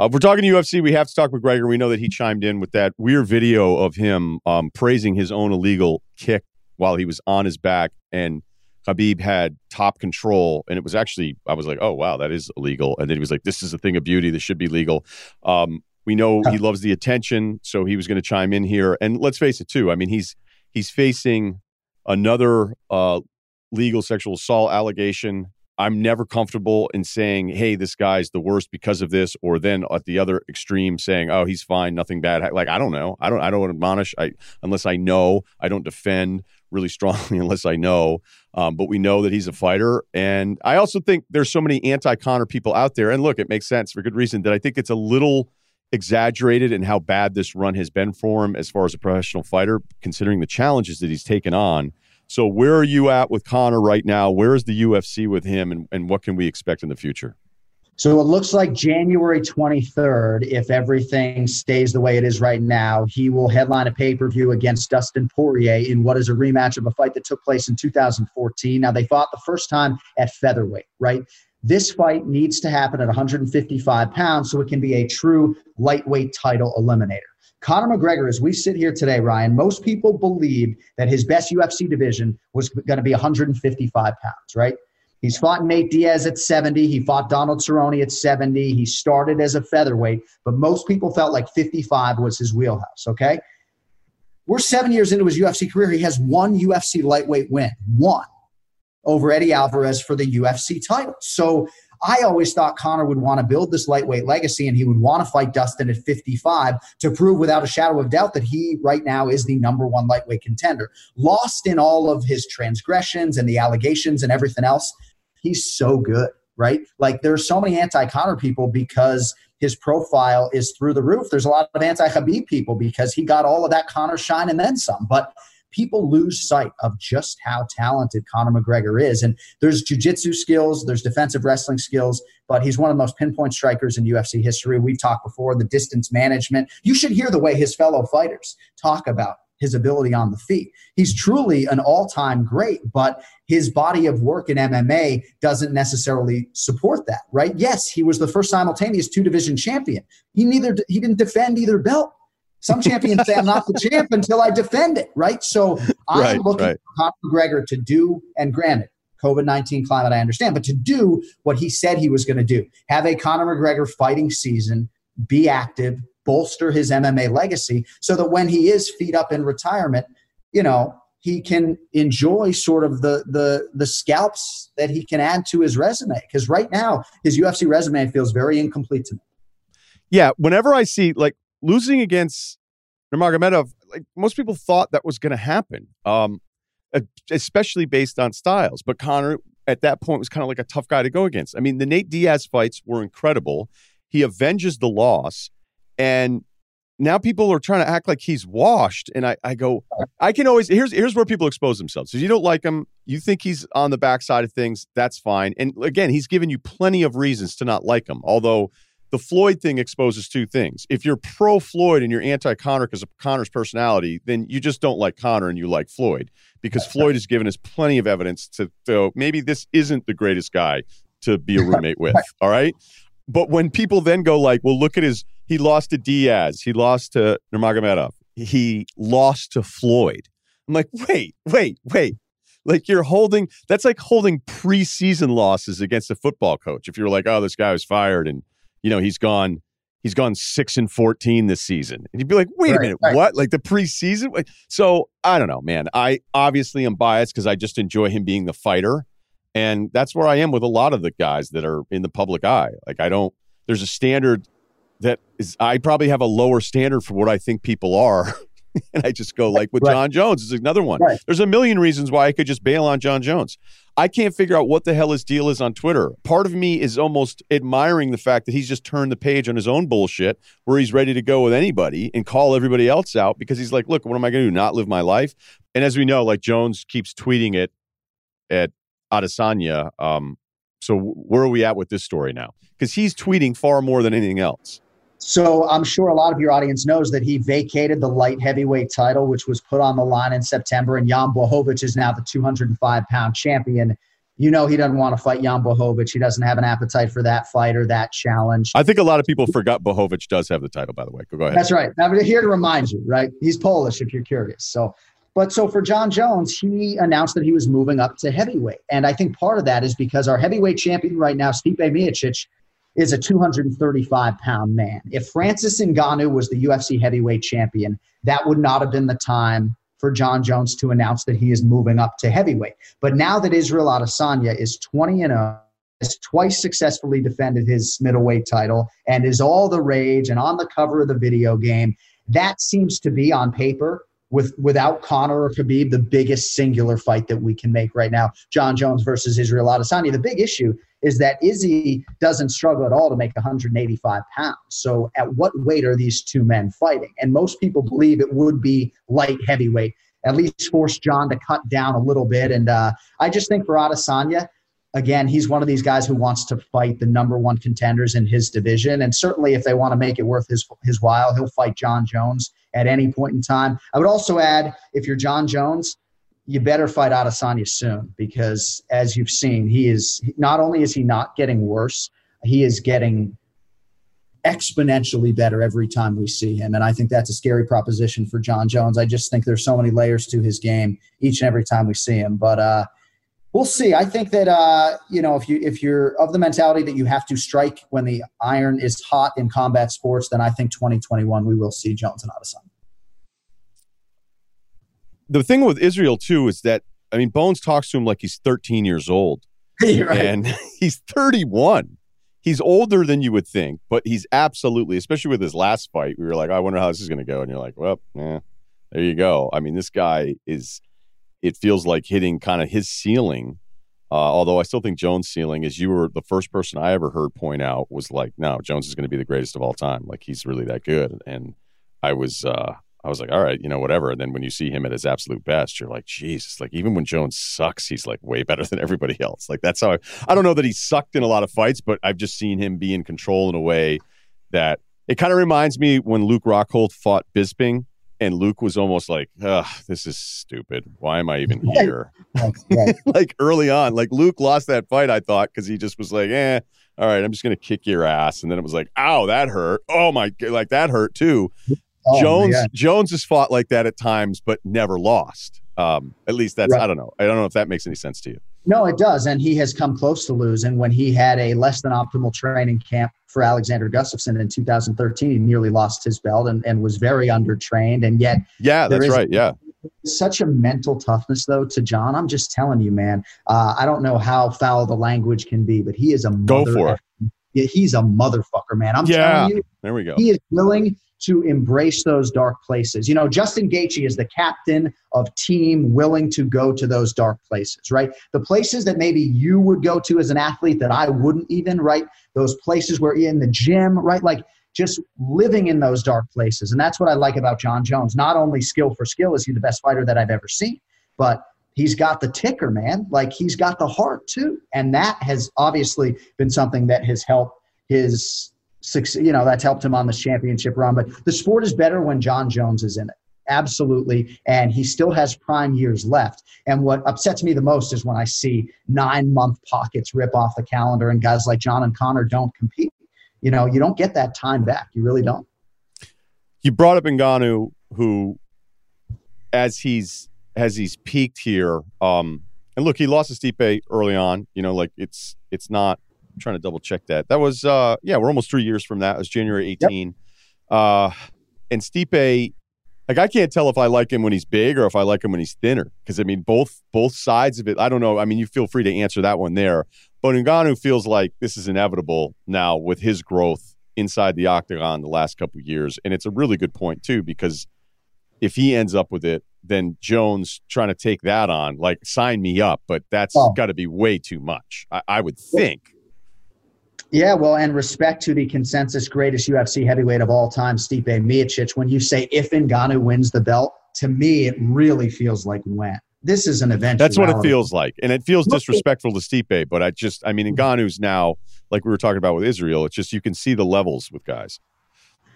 Uh, if we're talking to UFC, we have to talk McGregor. We know that he chimed in with that weird video of him um, praising his own illegal kick while he was on his back. And Khabib had top control, and it was actually I was like, oh wow, that is illegal. And then he was like, this is a thing of beauty. This should be legal. Um, we know he loves the attention, so he was going to chime in here. And let's face it, too. I mean, he's he's facing another uh, legal sexual assault allegation. I'm never comfortable in saying, "Hey, this guy's the worst because of this," or then at the other extreme saying, "Oh, he's fine, nothing bad." Like I don't know. I don't. I don't admonish. I unless I know. I don't defend really strongly [LAUGHS] unless I know. Um, but we know that he's a fighter. And I also think there's so many anti Conor people out there. And look, it makes sense for good reason that I think it's a little exaggerated in how bad this run has been for him as far as a professional fighter, considering the challenges that he's taken on. So, where are you at with Conor right now? Where is the UFC with him, and, and what can we expect in the future? So it looks like January 23rd, if everything stays the way it is right now, he will headline a pay per view against Dustin Poirier in what is a rematch of a fight that took place in 2014. Now, they fought the first time at featherweight, right? This fight needs to happen at 155 pounds so it can be a true lightweight title eliminator. Conor McGregor, as we sit here today, Ryan, most people believed that his best UFC division was going to be 155 pounds, right? He's fought Nate Diaz at 70. He fought Donald Cerrone at 70. He started as a featherweight, but most people felt like 55 was his wheelhouse, okay? We're seven years into his UFC career. He has one UFC lightweight win. One. over Eddie Alvarez for the UFC title. So I always thought Conor would want to build this lightweight legacy and he would want to fight Dustin at 55 to prove without a shadow of doubt that he right now is the number one lightweight contender. Lost in all of his transgressions and the allegations and everything else, he's so good, right? Like there's so many anti Conor people because his profile is through the roof. There's a lot of anti Khabib people because he got all of that Conor shine and then some. But people lose sight of just how talented Conor McGregor is. And there's jujitsu skills, there's defensive wrestling skills, but he's one of the most pinpoint strikers in UFC history. We've talked before the distance management. You should hear the way his fellow fighters talk about his ability on the feet. He's truly an all-time great, but his body of work in MMA doesn't necessarily support that, right? Yes, he was the first simultaneous two-division champion. He neither he didn't defend either belt. Some champions say I'm not the champ until I defend it, right? So I'm right, looking right. for Conor McGregor to do, and granted, COVID 19 climate, I understand, but to do what he said he was going to do have a Conor McGregor fighting season, be active, bolster his MMA legacy so that when he is feet up in retirement, you know, he can enjoy sort of the the the scalps that he can add to his resume because right now his UFC resume feels very incomplete to me. Yeah, whenever I see like losing against Nurmagomedov, like most people thought that was going to happen, um, especially based on styles. But Conor at that point was kind of like a tough guy to go against. I mean, the Nate Diaz fights were incredible. He avenges the loss, and now people are trying to act like he's washed. And I, I go, I can always here's here's where people expose themselves. So you don't like him, you think he's on the backside of things, that's fine. And again, he's given you plenty of reasons to not like him. Although the Floyd thing exposes two things. If you're pro Floyd and you're anti Conor because of Conor's personality, then you just don't like Conor and you like Floyd because Floyd has given us plenty of evidence to go, maybe this isn't the greatest guy to be a roommate with. [LAUGHS] All right. But when people then go like, well, look at his, he lost to Diaz, he lost to Nurmagomedov, he lost to Floyd. I'm like, wait, wait, wait. Like you're holding, that's like holding preseason losses against a football coach. If you're like, oh, this guy was fired and you know, he's gone he's gone six and fourteen this season. And you'd be like, wait right, a minute, right. what? Like the preseason? So I don't know, man. I obviously am biased because I just enjoy him being the fighter. And that's where I am with a lot of the guys that are in the public eye. Like I don't there's a standard that is I probably have a lower standard for what I think people are. [LAUGHS] [LAUGHS] and I just go like with right. Jon Jones is another one. There's a million reasons why I could just bail on Jon Jones. I can't figure out what the hell his deal is on Twitter. Part of me is almost admiring the fact that he's just turned the page on his own bullshit where he's ready to go with anybody and call everybody else out because he's like, look, what am I going to do? Not live my life? And as we know, like Jones keeps tweeting it at Adesanya. Um, so where are we at with this story now? Because he's tweeting far more than anything else. So I'm sure a lot of your audience knows that he vacated the light heavyweight title, which was put on the line in September, and Jan Blachowicz is now the 205 pound champion. You know he doesn't want to fight Jan Blachowicz. He doesn't have an appetite for that fight or that challenge. I think a lot of people forgot Blachowicz does have the title, by the way. Go ahead. That's right. I'm here to remind you, right? He's Polish, if you're curious. So, but so for Jon Jones, he announced that he was moving up to heavyweight, and I think part of that is because our heavyweight champion right now, Stipe Miocic, is a 235 pound man. If Francis Ngannou was the UFC heavyweight champion, that would not have been the time for Jon Jones to announce that he is moving up to heavyweight. But now that Israel Adesanya is 20 and 0, has twice successfully defended his middleweight title and is all the rage and on the cover of the video game, that seems to be on paper with without Conor or Khabib, the biggest singular fight that we can make right now. Jon Jones versus Israel Adesanya. The big issue is that Izzy doesn't struggle at all to make 185 pounds. So at what weight are these two men fighting? And most people believe it would be light heavyweight. At least force Jon to cut down a little bit. And uh, I just think for Adesanya, again, he's one of these guys who wants to fight the number one contenders in his division. And certainly, if they want to make it worth his his while, he'll fight Jon Jones at any point in time. I would also add, if you're Jon Jones, you better fight Adesanya soon because, as you've seen, he is not only is he not getting worse, he is getting exponentially better every time we see him. And I think that's a scary proposition for Jon Jones. I just think there's so many layers to his game each and every time we see him. But uh, we'll see. I think that uh, you know if you if you're of the mentality that you have to strike when the iron is hot in combat sports, then I think 2021 we will see Jones and Adesanya the thing with Israel too is that I mean, Bones talks to him like he's 13 years old, [LAUGHS] right. and [LAUGHS] he's 31. He's older than you would think, but he's absolutely, especially with his last fight, we were like, I wonder how this is going to go. And you're like, well, yeah, there you go. I mean, this guy is, it feels like hitting kind of his ceiling. Uh, although I still think Jones' ceiling, as you were the first person I ever heard point out, was like, no, Jones is going to be the greatest of all time. Like he's really that good. And I was, uh, I was like, all right, you know, whatever. And then when you see him at his absolute best, you're like, Jesus, like even when Jones sucks, he's like way better than everybody [LAUGHS] else. Like that's how I, I don't know that he sucked in a lot of fights, but I've just seen him be in control in a way that it kind of reminds me when Luke Rockhold fought Bisping and Luke was almost like, Ugh, this is stupid. Why am I even here? [LAUGHS] Right. [LAUGHS] like early on, like Luke lost that fight, I thought, because he just was like, eh, all right, I'm just going to kick your ass. And then it was like, ow, that hurt. Oh my, like that hurt too. Oh, Jones yeah. Jones has fought like that at times, but never lost. Um, at least that's Right. I don't know. I don't know if that makes any sense to you. No, it does. And he has come close to losing when he had a less than optimal training camp for Alexander Gustafsson in 2013. He nearly lost his belt and, and was very undertrained. And yet, Yeah, that's is- right. Yeah, such a mental toughness, though, to Jon. I'm just telling you, man. Uh, I don't know how foul the language can be, but he is a Go for it. Yeah, he's a motherfucker, man. I'm Yeah. telling you, there we go. he is willing to embrace those dark places. You know, Justin Gaethje is the captain of team willing to go to those dark places, right? The places that maybe you would go to as an athlete that I wouldn't even, right? Those places where in the gym, right? Like just living in those dark places. And that's what I like about Jon Jones. Not only skill for skill is he the best fighter that I've ever seen, but he's got the ticker, man. Like he's got the heart too. And that has obviously been something that has helped his you know, that's helped him on this championship run. But the sport is better when Jon Jones is in it. Absolutely. And he still has prime years left. And what upsets me the most is when I see nine month pockets rip off the calendar and guys like Jon and Conor don't compete. You know, you don't get that time back. You really don't. You brought up Ngannou, who, as he's as he's peaked here, um, and look, he lost to Stipe early on. You know, like it's it's not. I'm trying to double check that. That was uh, yeah, we're almost three years from that. It was January 18. Uh, and Stipe, like I can't tell if I like him when he's big or if I like him when he's thinner. Because I mean, both both sides of it. I don't know. I mean, you feel free to answer that one there. But Ngannou feels like this is inevitable now with his growth inside the octagon the last couple of years, and it's a really good point too because if he ends up with it, then Jones trying to take that on, like sign me up, but that's Oh. got to be way too much. I, I would think. Yeah, well, and respect to the consensus greatest UFC heavyweight of all time, Stipe Miocic. When you say if Ngannou wins the belt, to me, it really feels like when. This is an event. That's what it feels like, and it feels disrespectful to Stipe. But I just, I mean, mm-hmm. Ngannou's now like we were talking about with Israel. It's just you can see the levels with guys.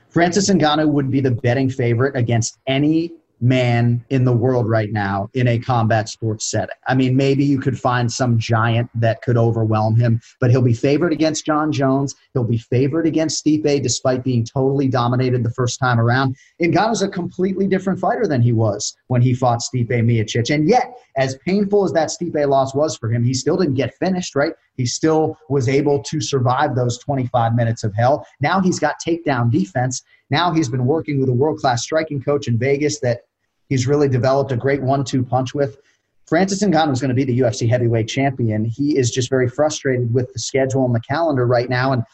Francis Ngannou would be the betting favorite against any man in the world right now in a combat sports setting. I mean, maybe you could find some giant that could overwhelm him, but he'll be favored against Jon Jones. He'll be favored against Stipe despite being totally dominated the first time around. Ngannou's a completely different fighter than he was when he fought Stipe Miocic. And yet, as painful as that Stipe loss was for him, he still didn't get finished, right? He still was able to survive those 25 minutes of hell. Now he's got takedown defense. Now he's been working with a world class striking coach in Vegas that he's really developed a great one two punch with. Francis Ngannou is going to be the UFC heavyweight champion. He is just very frustrated with the schedule and the calendar right now. And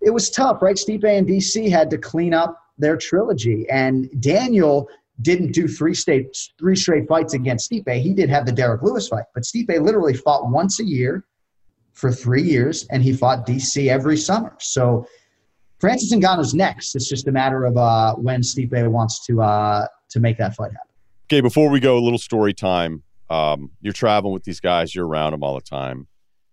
it was tough, right? Stipe and DC had to clean up their trilogy. And Daniel didn't do three straight, three straight fights against Stipe. He did have the Derrick Lewis fight, but Stipe literally fought once a year for three years, and he fought DC every summer. So Francis Ngannou's next. It's just a matter of uh, when Stipe wants to uh, to make that fight happen. Okay, before we go, a little story time. Um, you're traveling with these guys. You're around them all the time.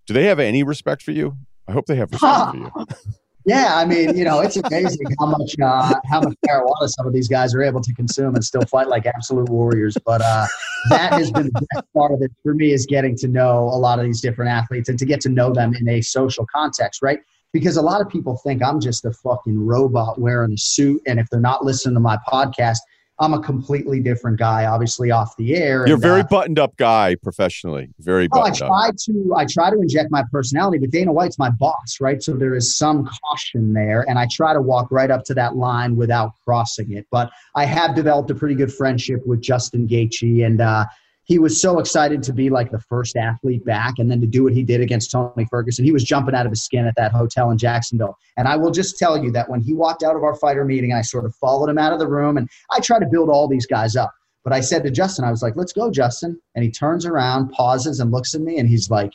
Do they have any respect for you? I hope they have respect for you. [LAUGHS] Yeah, I mean, you know, it's amazing how much uh, how much marijuana some of these guys are able to consume and still fight like absolute warriors. But uh, that has been the best part of it for me is getting to know a lot of these different athletes and to get to know them in a social context, right? Because a lot of people think I'm just a fucking robot wearing a suit, and if they're not listening to my podcast, I'm a completely different guy, obviously off the air. You're a and, very uh, buttoned up guy professionally. Very Oh, I buttoned up. try to I try to inject my personality, but Dana White's my boss, right? So there is some caution there, and I try to walk right up to that line without crossing it. But I have developed a pretty good friendship with Justin Gaethje, and uh, he was so excited to be like the first athlete back and then to do what he did against Tony Ferguson. He was jumping out of his skin at that hotel in Jacksonville. And I will just tell you that when he walked out of our fighter meeting, I sort of followed him out of the room and I try to build all these guys up. But I said to Justin, I was like, let's go, Justin. And he turns around, pauses, and looks at me and he's like,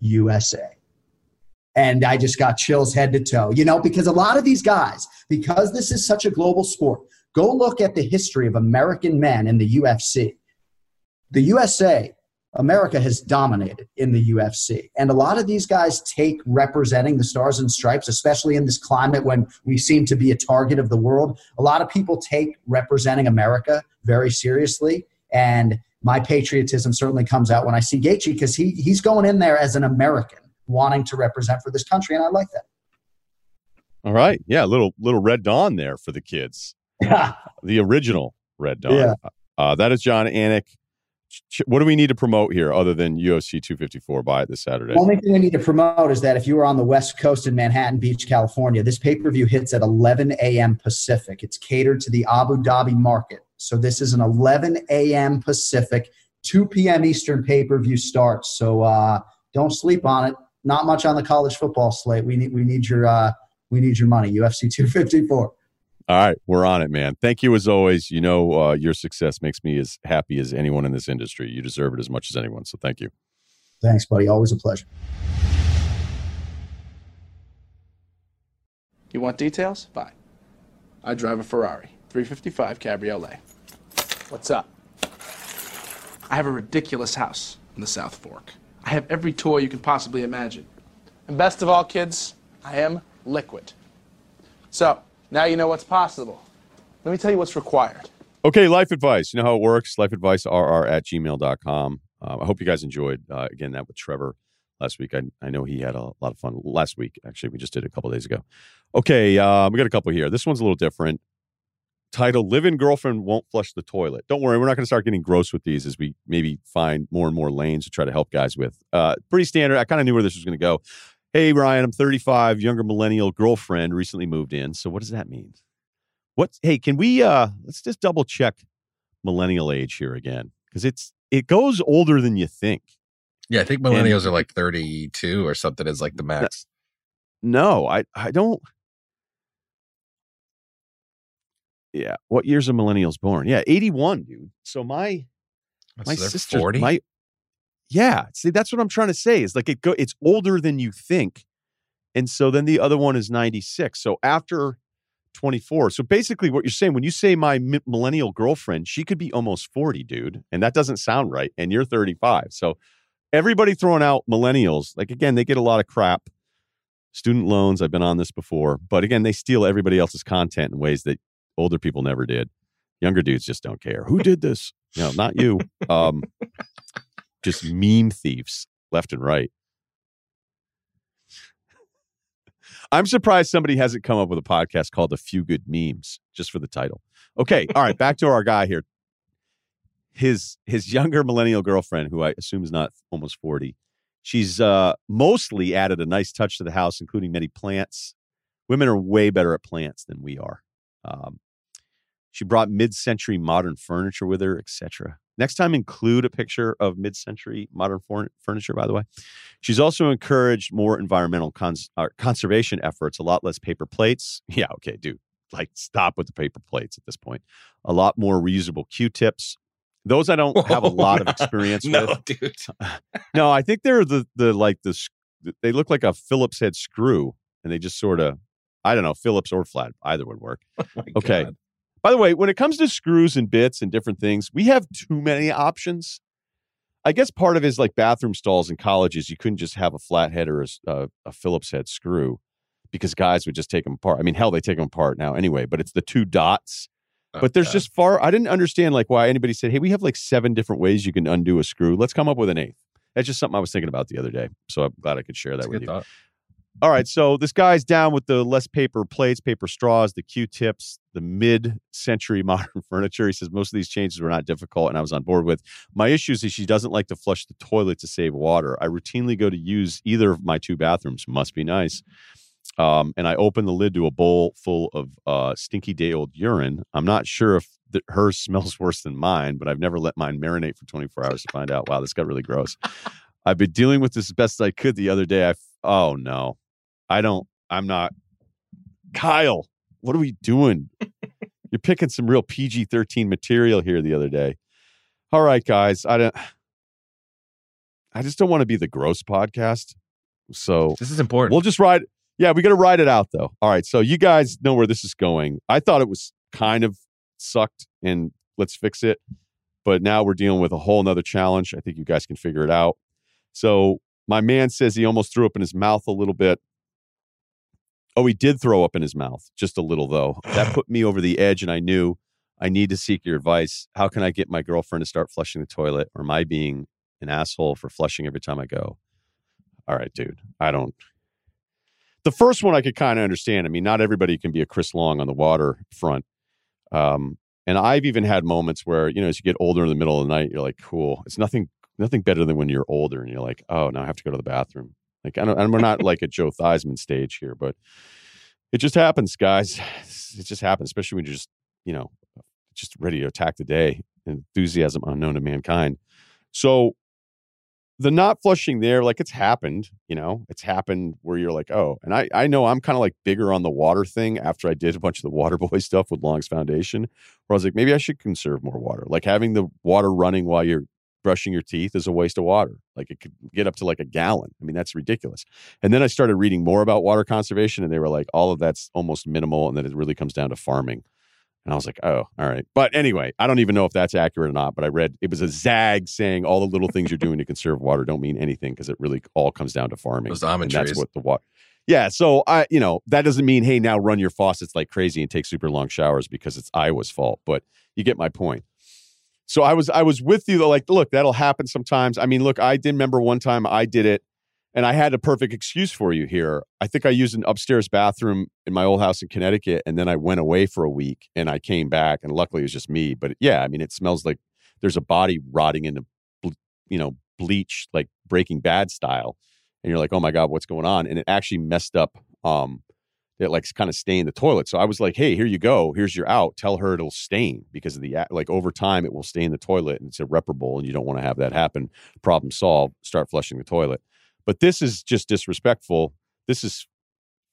USA. And I just got chills head to toe, you know, because a lot of these guys, because this is such a global sport, go look at the history of American men in the UFC the USA, America has dominated in the UFC. And a lot of these guys take representing the stars and stripes, especially in this climate when we seem to be a target of the world. A lot of people take representing America very seriously. And my patriotism certainly comes out when I see Gaethje because he, he's going in there as an American wanting to represent for this country. And I like that. All right. Yeah. Little, little Red Dawn there for the kids. [LAUGHS] the original Red Dawn. Yeah. Uh, that is Jon Anik what do we need to promote here other than UFC 254 buy it this Saturday? The only thing we need to promote is that if you are on the West Coast in Manhattan Beach, California, this pay per view hits at 11 a.m. Pacific. It's catered to the Abu Dhabi market. So this is an 11 a.m. Pacific, 2 p.m. Eastern pay per view start. So uh, don't sleep on it. Not much on the college football slate. We need we need your uh, we need your money. UFC 254. All right, we're on it, man. Thank you as always. You know, uh, your success makes me as happy as anyone in this industry. You deserve it as much as anyone. So thank you. Thanks, buddy. Always a pleasure. You want details? Fine. I drive a Ferrari 355 Cabriolet. What's up? I have a ridiculous house in the South Fork. I have every toy you can possibly imagine. And best of all, kids, I am liquid. So, now you know what's possible. Let me tell you what's required. Okay, life advice. You know how it works. Life advice rr at gmail.com. Uh, I hope you guys enjoyed, uh, again, that with Trevor last week. I, I know he had a lot of fun last week. Actually, we just did a couple days ago. Okay, uh, we got a couple here. This one's a little different. Title Live in Girlfriend Won't Flush the Toilet. Don't worry, we're not going to start getting gross with these as we maybe find more and more lanes to try to help guys with. Uh, pretty standard. I kind of knew where this was going to go. Hey, Ryan, I'm 35, younger millennial girlfriend recently moved in. So what does that mean? What hey, can we uh let's just double check millennial age here again because it's it goes older than you think. Yeah, I think millennials and, are like 32 or something is like the max. No, I I don't Yeah, what years are millennials born? Yeah, 81, dude. So my my so sister 40? my yeah, see, that's what I'm trying to say. Is like it go, it's older than you think, and so then the other one is 96. So after 24, so basically, what you're saying when you say my millennial girlfriend, she could be almost 40, dude, and that doesn't sound right. And you're 35, so everybody throwing out millennials, like again, they get a lot of crap. Student loans, I've been on this before, but again, they steal everybody else's content in ways that older people never did. Younger dudes just don't care. Who did this? No, not you. Um, just meme thieves left and right. I'm surprised somebody hasn't come up with a podcast called A Few Good Memes just for the title. Okay, all right, back to our guy here. His his younger millennial girlfriend, who I assume is not almost 40, she's uh, mostly added a nice touch to the house, including many plants. Women are way better at plants than we are. Um, she brought mid-century modern furniture with her, etc. Next time, include a picture of mid century modern for- furniture, by the way. She's also encouraged more environmental cons- uh, conservation efforts, a lot less paper plates. [LAUGHS] Yeah, okay, dude. Like, stop with the paper plates at this point. A lot more reusable Q tips. Those I don't have a lot no, of [LAUGHS] experience no, with. dude. [LAUGHS] no, I think they're the, the like the, they look like a Phillips head screw and they just sort of, I don't know, Phillips or flat, either would work. Oh okay. God. By the way, when it comes to screws and bits and different things, we have too many options. I guess part of it is like bathroom stalls in colleges. You couldn't just have a flathead or a, a, uh, a Phillips head screw because guys would just take them apart. I mean, hell, they take them apart now anyway, but it's the two dots. Okay. But there's just far, I didn't understand like why anybody said, hey, we have like seven different ways you can undo a screw. Let's come up with an eighth. That's just something I was thinking about the other day. So I'm glad I could share that That's with you. Thought. All right, so this guy's down with the less paper plates, paper straws, the Q-tips, the mid-century [LAUGHS] modern furniture. He says most of these changes were not difficult, and I was on board with. My issue is she doesn't like to flush the toilet to save water. I routinely go to use either of my two bathrooms. Must be nice. Um, and I open the lid to a bowl full of uh, stinky day old urine. I'm not sure if that hers [LAUGHS] smells worse than mine, but I've never let mine marinate for 24 hours to find out. Wow, this got really gross. I've been dealing with this as best I could the other day. I, f- oh no, I don't, I'm not. Kyle, what are we doing? [LAUGHS] You're picking some real PG 13 material here the other day. All right, guys. I don't, I just don't want to be the gross podcast. So This is important. We'll just ride. Yeah, we got to ride it out though. All right. So you guys know where this is going. I thought it was kind of sucked and let's fix it. But now we're dealing with a whole nother challenge. I think you guys can figure it out. So my man says he almost threw up in his mouth a little bit. Oh, he did throw up in his mouth, just a little though. That [SIGHS] put me over the edge, and I knew I need to seek your advice. How can I get my girlfriend to start flushing the toilet? Or am I being an asshole for flushing every time I go? All right, dude. I don't. The first one I could kind of understand. I mean, not everybody can be a Chris Long on the water front. Um, and I've even had moments where, you know, as you get older in the middle of the night, you're like, cool. It's nothing, nothing better than when you're older and you're like, oh, now I have to go to the bathroom. Like, I don't, and we're not like a Joe Theismann stage here, but it just happens, guys. [SIGHS] It just happens, especially when you're just, you know, just ready to attack the day. Enthusiasm unknown to mankind. So the not flushing there, like it's happened, you know, it's happened where you're like, oh, and I, I know I'm kind of like bigger on the water thing after I did a bunch of the water [LAUGHS] boy stuff with Long's Foundation, where I was like, maybe I should conserve more water. Like having the water running while you're brushing your teeth is a waste of water. Like it could get up to like a gallon. I mean, that's ridiculous. And then I started reading more about water conservation, and they were like, all of that's almost minimal, and then it really comes down to farming. And I was like, oh, all right. But anyway, I don't even know if that's accurate or not. But I read it was a zag saying all the little things you're doing to conserve water don't mean anything because it really all comes down to farming. Those almond and that's what the water. Yeah. So I, you know, that doesn't mean hey now run your faucets like crazy and take super long showers because it's Iowa's fault. But you get my point. So I was I was with you though. Like, look, that'll happen sometimes. I mean, look, I did remember one time I did it and I had a perfect excuse for you here. I think I used an upstairs bathroom in my old house in Connecticut, and then I went away for a week, and I came back, and luckily it was just me. But yeah, I mean, it smells like there's a body rotting into, you know, bleach, like Breaking Bad style, and you're like, oh my god, what's going on? And it actually messed up. Um, it like kind of stained the toilet. So I was like, hey, here you go. Here's your out. Tell her it'll stain because of the like over time it will stain the toilet, and it's irreparable, and you don't want to have that happen. Problem solved. Start flushing the toilet. But this is just disrespectful. This is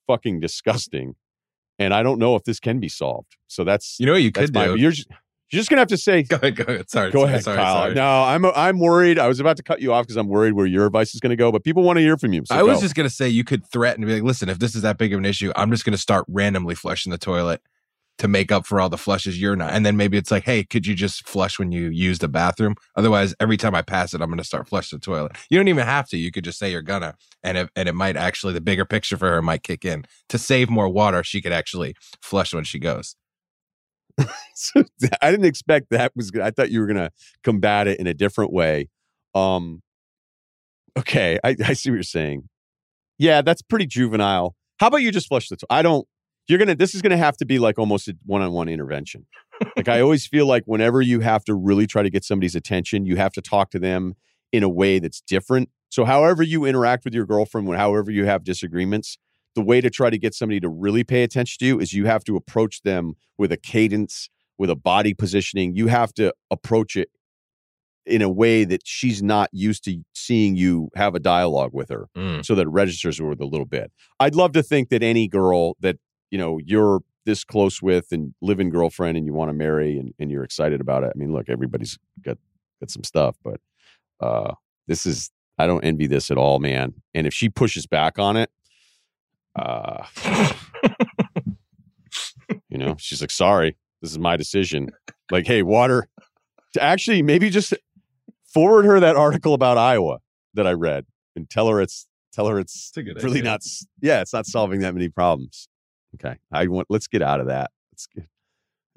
fucking disgusting. And I don't know if this can be solved. So that's you know what you could my, do? you're just, you're just gonna have to say [LAUGHS] Go ahead, go ahead. Sorry, go sorry, ahead, sorry, Kyle. sorry. No, I'm I'm worried. I was about to cut you off because I'm worried where your advice is gonna go, but people want to hear from you. So I was go. just gonna say you could threaten to be like, listen, if this is that big of an issue, I'm just gonna start randomly flushing the toilet to make up for all the flushes you're not. And then maybe it's like, hey, could you just flush when you use the bathroom? Otherwise, every time I pass it, I'm gonna start flushing the toilet. You don't even have to. You could just say you're gonna, and it, and it might actually the bigger picture for her might kick in to save more water. She could actually flush when she goes. [LAUGHS] So, I didn't expect that was. gonna- I thought you were gonna combat it in a different way. Um, okay, I, I see what you're saying. Yeah, that's pretty juvenile. How about you just flush the? To- I don't. You're gonna. This is gonna have to be like almost a one-on-one intervention. like I always feel like whenever you have to really try to get somebody's attention, you have to talk to them in a way that's different. So, however you interact with your girlfriend, however you have disagreements, the way to try to get somebody to really pay attention to you is you have to approach them with a cadence, with a body positioning. You have to approach it in a way that she's not used to seeing you have a dialogue with her Mm. so that it registers with a little bit. I'd love to think that any girl that, you know, you're this close with and live-in girlfriend and you want to marry and, and you're excited about it. I mean, look, everybody's got got some stuff, but uh this is I don't envy this at all, man. And if she pushes back on it, uh [LAUGHS] you know, she's like, sorry, this is my decision. Like, hey, water to actually maybe just forward her that article about Iowa that I read and tell her it's tell her it's It's really idea. not yeah, it's not solving that many problems. Okay. I want let's get out of that. Let's get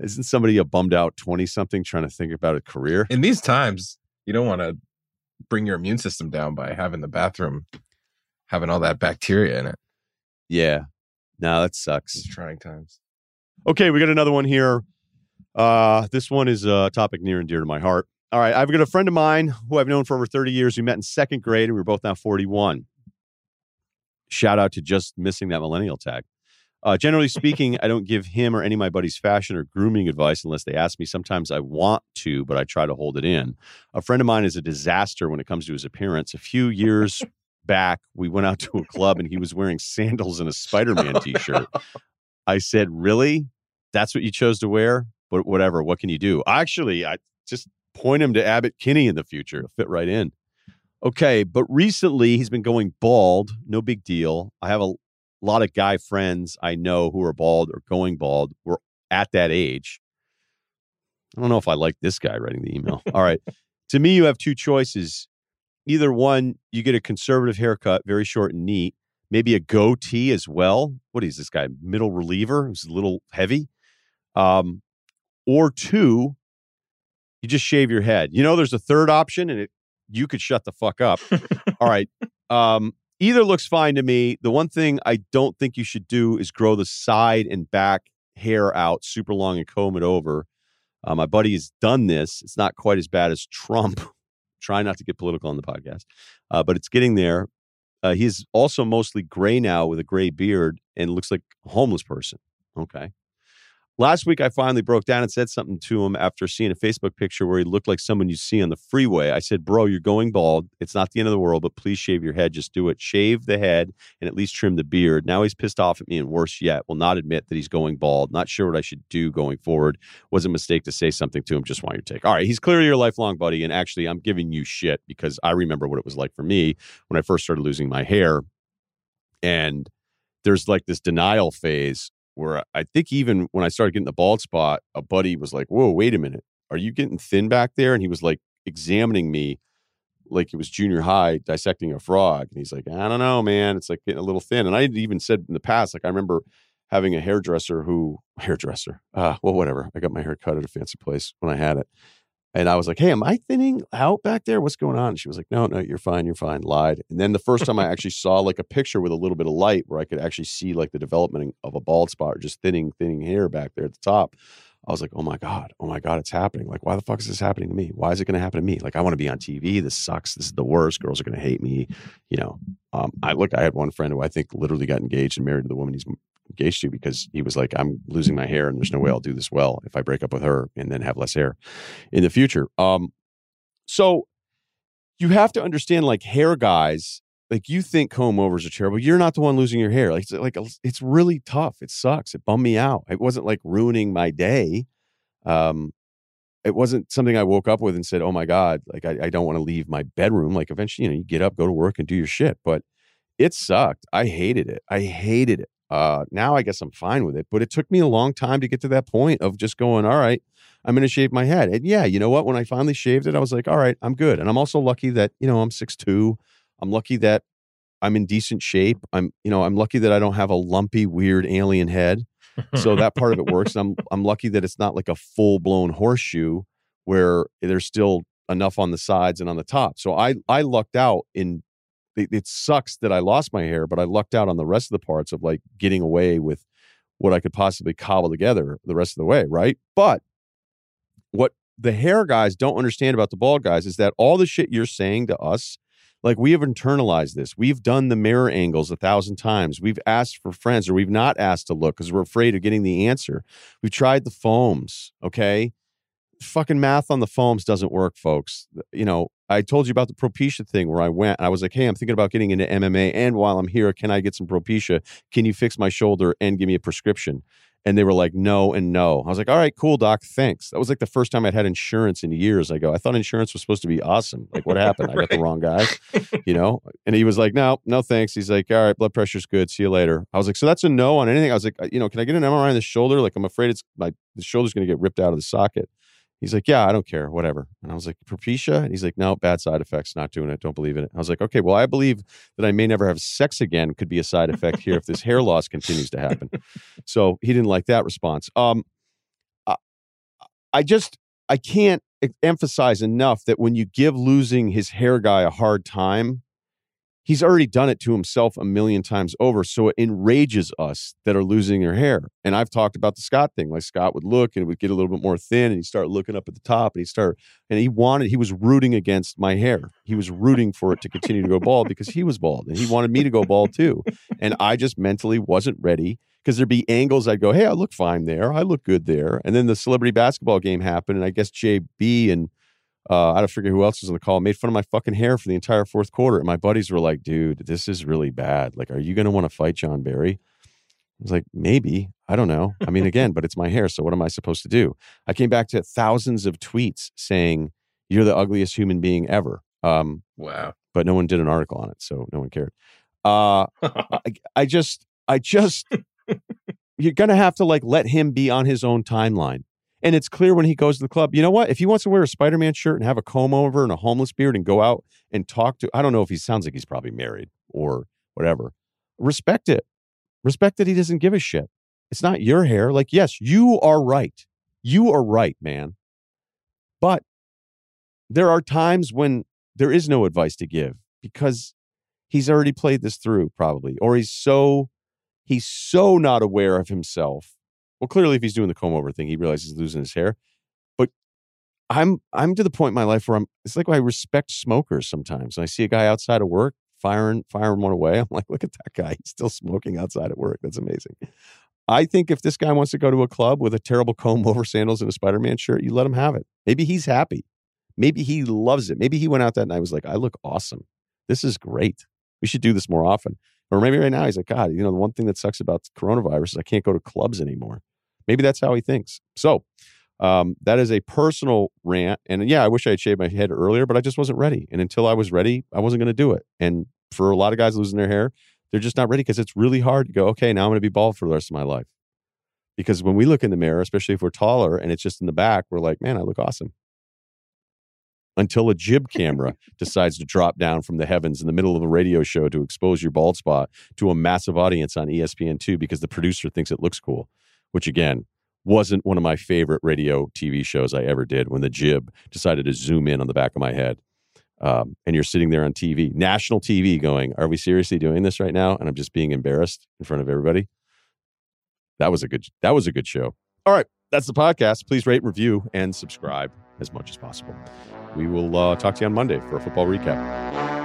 isn't somebody a bummed out 20 something trying to think about a career? In these times, you don't want to bring your immune system down by having the bathroom having all that bacteria in it. Yeah. No, that sucks. These trying times. Okay, we got another one here. Uh, this one is a topic near and dear to my heart. All right, I've got a friend of mine who I've known for over 30 years. We met in second grade and we were both now 41. Shout out to just missing that millennial tag. Uh, generally speaking, I don't give him or any of my buddies fashion or grooming advice unless they ask me. Sometimes I want to, but I try to hold it in. A friend of mine is a disaster when it comes to his appearance. A few years back, we went out to a club and he was wearing sandals and a Spider Man [LAUGHS] t shirt. I said, Really? That's what you chose to wear? But whatever. What can you do? Actually, I just point him to Abbott Kinney in the future. It'll fit right in. Okay, but recently he's been going bald. No big deal. I have a lot of guy friends I know who are bald or going bald. We're at that age. I don't know if I like this guy writing the email. [LAUGHS] All right. to me, you have two choices. Either one, you get a conservative haircut, very short and neat, maybe a goatee as well. What is this guy? Middle reliever who's a little heavy. Um, or two, you just shave your head. You know, there's a third option, and it you could shut the fuck up. [LAUGHS] All right. Um, either looks fine to me. The one thing I don't think you should do is grow the side and back hair out super long and comb it over. Uh, my buddy has done this. It's not quite as bad as Trump. Try not to get political on the podcast, uh, but it's getting there. Uh, he's also mostly gray now with a gray beard and looks like a homeless person. Okay. Last week, I finally broke down and said something to him after seeing a Facebook picture where he looked like someone you see on the freeway. I said, Bro, you're going bald. It's not the end of the world, but please shave your head. Just do it. Shave the head and at least trim the beard. Now he's pissed off at me and worse yet, will not admit that he's going bald. Not sure what I should do going forward. Was a mistake to say something to him. Just want your take. All right. He's clearly your lifelong buddy. And actually, I'm giving you shit because I remember what it was like for me when I first started losing my hair. And there's like this denial phase where I think even when I started getting the bald spot, a buddy was like, "Whoa, wait a minute, are you getting thin back there?" And he was like examining me like it was junior high dissecting a frog, and he's like, "I don't know, man, it's like getting a little thin." And I even said in the past, like I remember having a hairdresser who [LAUGHS] hairdresser, uh, well, whatever. I got my hair cut at a fancy place when I had it, and I was like, "Hey, am I thinning out back there? What's going on?" And she was like, "No, no, you're fine, you're fine." Lied. And then the first time I [LAUGHS] actually saw like a picture with a little bit of light where I could actually see like the development of a bald spot or just thinning, thinning hair back there at the top. I was like, "Oh my god, oh my god, it's happening! Like, why the fuck is this happening to me? Why is it going to happen to me? Like, I want to be on TV. This sucks. This is the worst. Girls are going to hate me. You know." Um, I look. I had one friend who I think literally got engaged and married to the woman he's engaged to because he was like, I'm losing my hair and there's no way I'll do this well if I break up with her and then have less hair in the future. Um, so you have to understand like hair guys like you think comb overs are terrible. You're not the one losing your hair. Like it's like it's really tough. It sucks. It bummed me out. It wasn't like ruining my day. Um it wasn't something i woke up with and said oh my god like i, I don't want to leave my bedroom. Like eventually you know you get up go to work and do your shit but it sucked. I hated it. I hated it uh now i guess i'm fine with it but it took me a long time to get to that point of just going all right I'm going to shave my head. And yeah, you know what? When I finally shaved it, I was like, all right, I'm good. And I'm also lucky that, you know, I'm 6'2. I'm lucky that I'm in decent shape. I'm, you know, I'm lucky that I don't have a lumpy, weird alien head. So that part of it works. And [LAUGHS] I'm I'm lucky that it's not like a full blown horseshoe where there's still enough on the sides and on the top. So I I lucked out in it, it sucks that I lost my hair, but I lucked out on the rest of the parts of like getting away with what I could possibly cobble together the rest of the way, right? But what the hair guys don't understand about the bald guys is that all the shit you're saying to us, like we have internalized this. We've done the mirror angles a thousand times. We've asked for friends or we've not asked to look because we're afraid of getting the answer. We've tried the foams, okay? Fucking math on the foams doesn't work, folks. You know, I told you about the Propecia thing where I went and I was like, hey, I'm thinking about getting into MMA. And while I'm here, can I get some Propecia? Can you fix my shoulder and give me a prescription? And they were like, no and no. I was like, all right, cool, doc. Thanks. That was like the first time I'd had insurance in years. I go, I thought insurance was supposed to be awesome. Like, what happened? I got the wrong guy, [LAUGHS] you know? And he was like, no, no, thanks. He's like, all right, blood pressure's good. See you later. I was like, so that's a no on anything. I was like, uh, you know, can I get an MRI on the shoulder? Like, I'm afraid it's my, the shoulder's going to get ripped out of the socket. He's like, yeah, I don't care, whatever. And I was like, Propecia? And he's like, no, bad side effects, not doing it, don't believe in it. I was like, okay, well, I believe that I may never have sex again could be a side effect here if this hair loss continues to happen. So he didn't like that response. Um, I, I just, I can't emphasize enough that when you give losing his hair guy a hard time, he's already done it to himself a million times over. So it enrages us that are losing their hair. And I've talked about the Scott thing. Like Scott would look and it would get a little bit more thin and he'd start looking up at the top and he'd start, and he wanted, he was rooting against my hair. He was rooting for it to continue to go bald because he was bald and he wanted me to go bald too. And I just mentally wasn't ready because there'd be angles I'd go, hey, I look fine there. I look good there. And then the celebrity basketball game happened, and I guess JB and uh, I don't figure who else was on the call made fun of my fucking hair for the entire fourth quarter. And my buddies were like, dude, this is really bad. Like, are you going to want to fight Jon Barry? I was like, maybe. I don't know. I mean, again, but it's my hair. So what am I supposed to do? I came back to thousands of tweets saying, you're the ugliest human being ever. Um, Wow. but no one did an article on it. So no one cared. Uh, [LAUGHS] I, I just, I just, you're going to have to like let him be on his own timeline. And it's clear when he goes to the club, you know what? If he wants to wear a Spider Man shirt and have a comb over and a homeless beard and go out and talk to, I don't know if he sounds like he's probably married or whatever. Respect it. Respect that he doesn't give a shit. It's not your hair. Like, yes, you are right. You are right, man. But there are times when there is no advice to give because he's already played this through, probably, or he's so he's so not aware of himself. Well, clearly, if he's doing the comb over thing, he realizes he's losing his hair. But I'm I'm to the point in my life where I'm. It's like I respect smokers sometimes. When I see a guy outside of work firing firing one away, [LAUGHS] I'm like, look at that guy. He's still smoking outside at work. That's amazing. I think if this guy wants to go to a club with a terrible comb [LAUGHS] over sandals and a Spider Man shirt, you let him have it. Maybe he's happy. Maybe he loves it. Maybe he went out that night and was like, I look awesome. This is great. We should do this more often. Or maybe right now he's like, God, you know, the one thing that sucks about coronavirus is I can't go to clubs anymore. Maybe that's how he thinks. So um, that is a personal rant. And yeah, I wish I had shaved my head earlier, but I just wasn't ready. And until I was ready, I wasn't going to do it. And for a lot of guys losing their hair, they're just not ready because it's really hard to go, okay, now I'm going to be bald for the rest of my life. Because when we look in the mirror, especially if we're taller and it's just in the back, we're like, man, I look awesome until a jib camera decides to drop down from the heavens in the middle of a radio show to expose your bald spot to a massive audience on E ESPN2 because the producer thinks it looks cool, which again wasn't one of my favorite radio TV shows I ever did when the jib decided to zoom in on the back of my head. Um, and you're sitting there on TV, national TV, going, Are we seriously doing this right now? And I'm just being embarrassed in front of everybody. That was a good that was a good show. All right, that's the podcast. Please rate, review, and subscribe as much as possible. We will uh, talk to you on Monday for a football recap.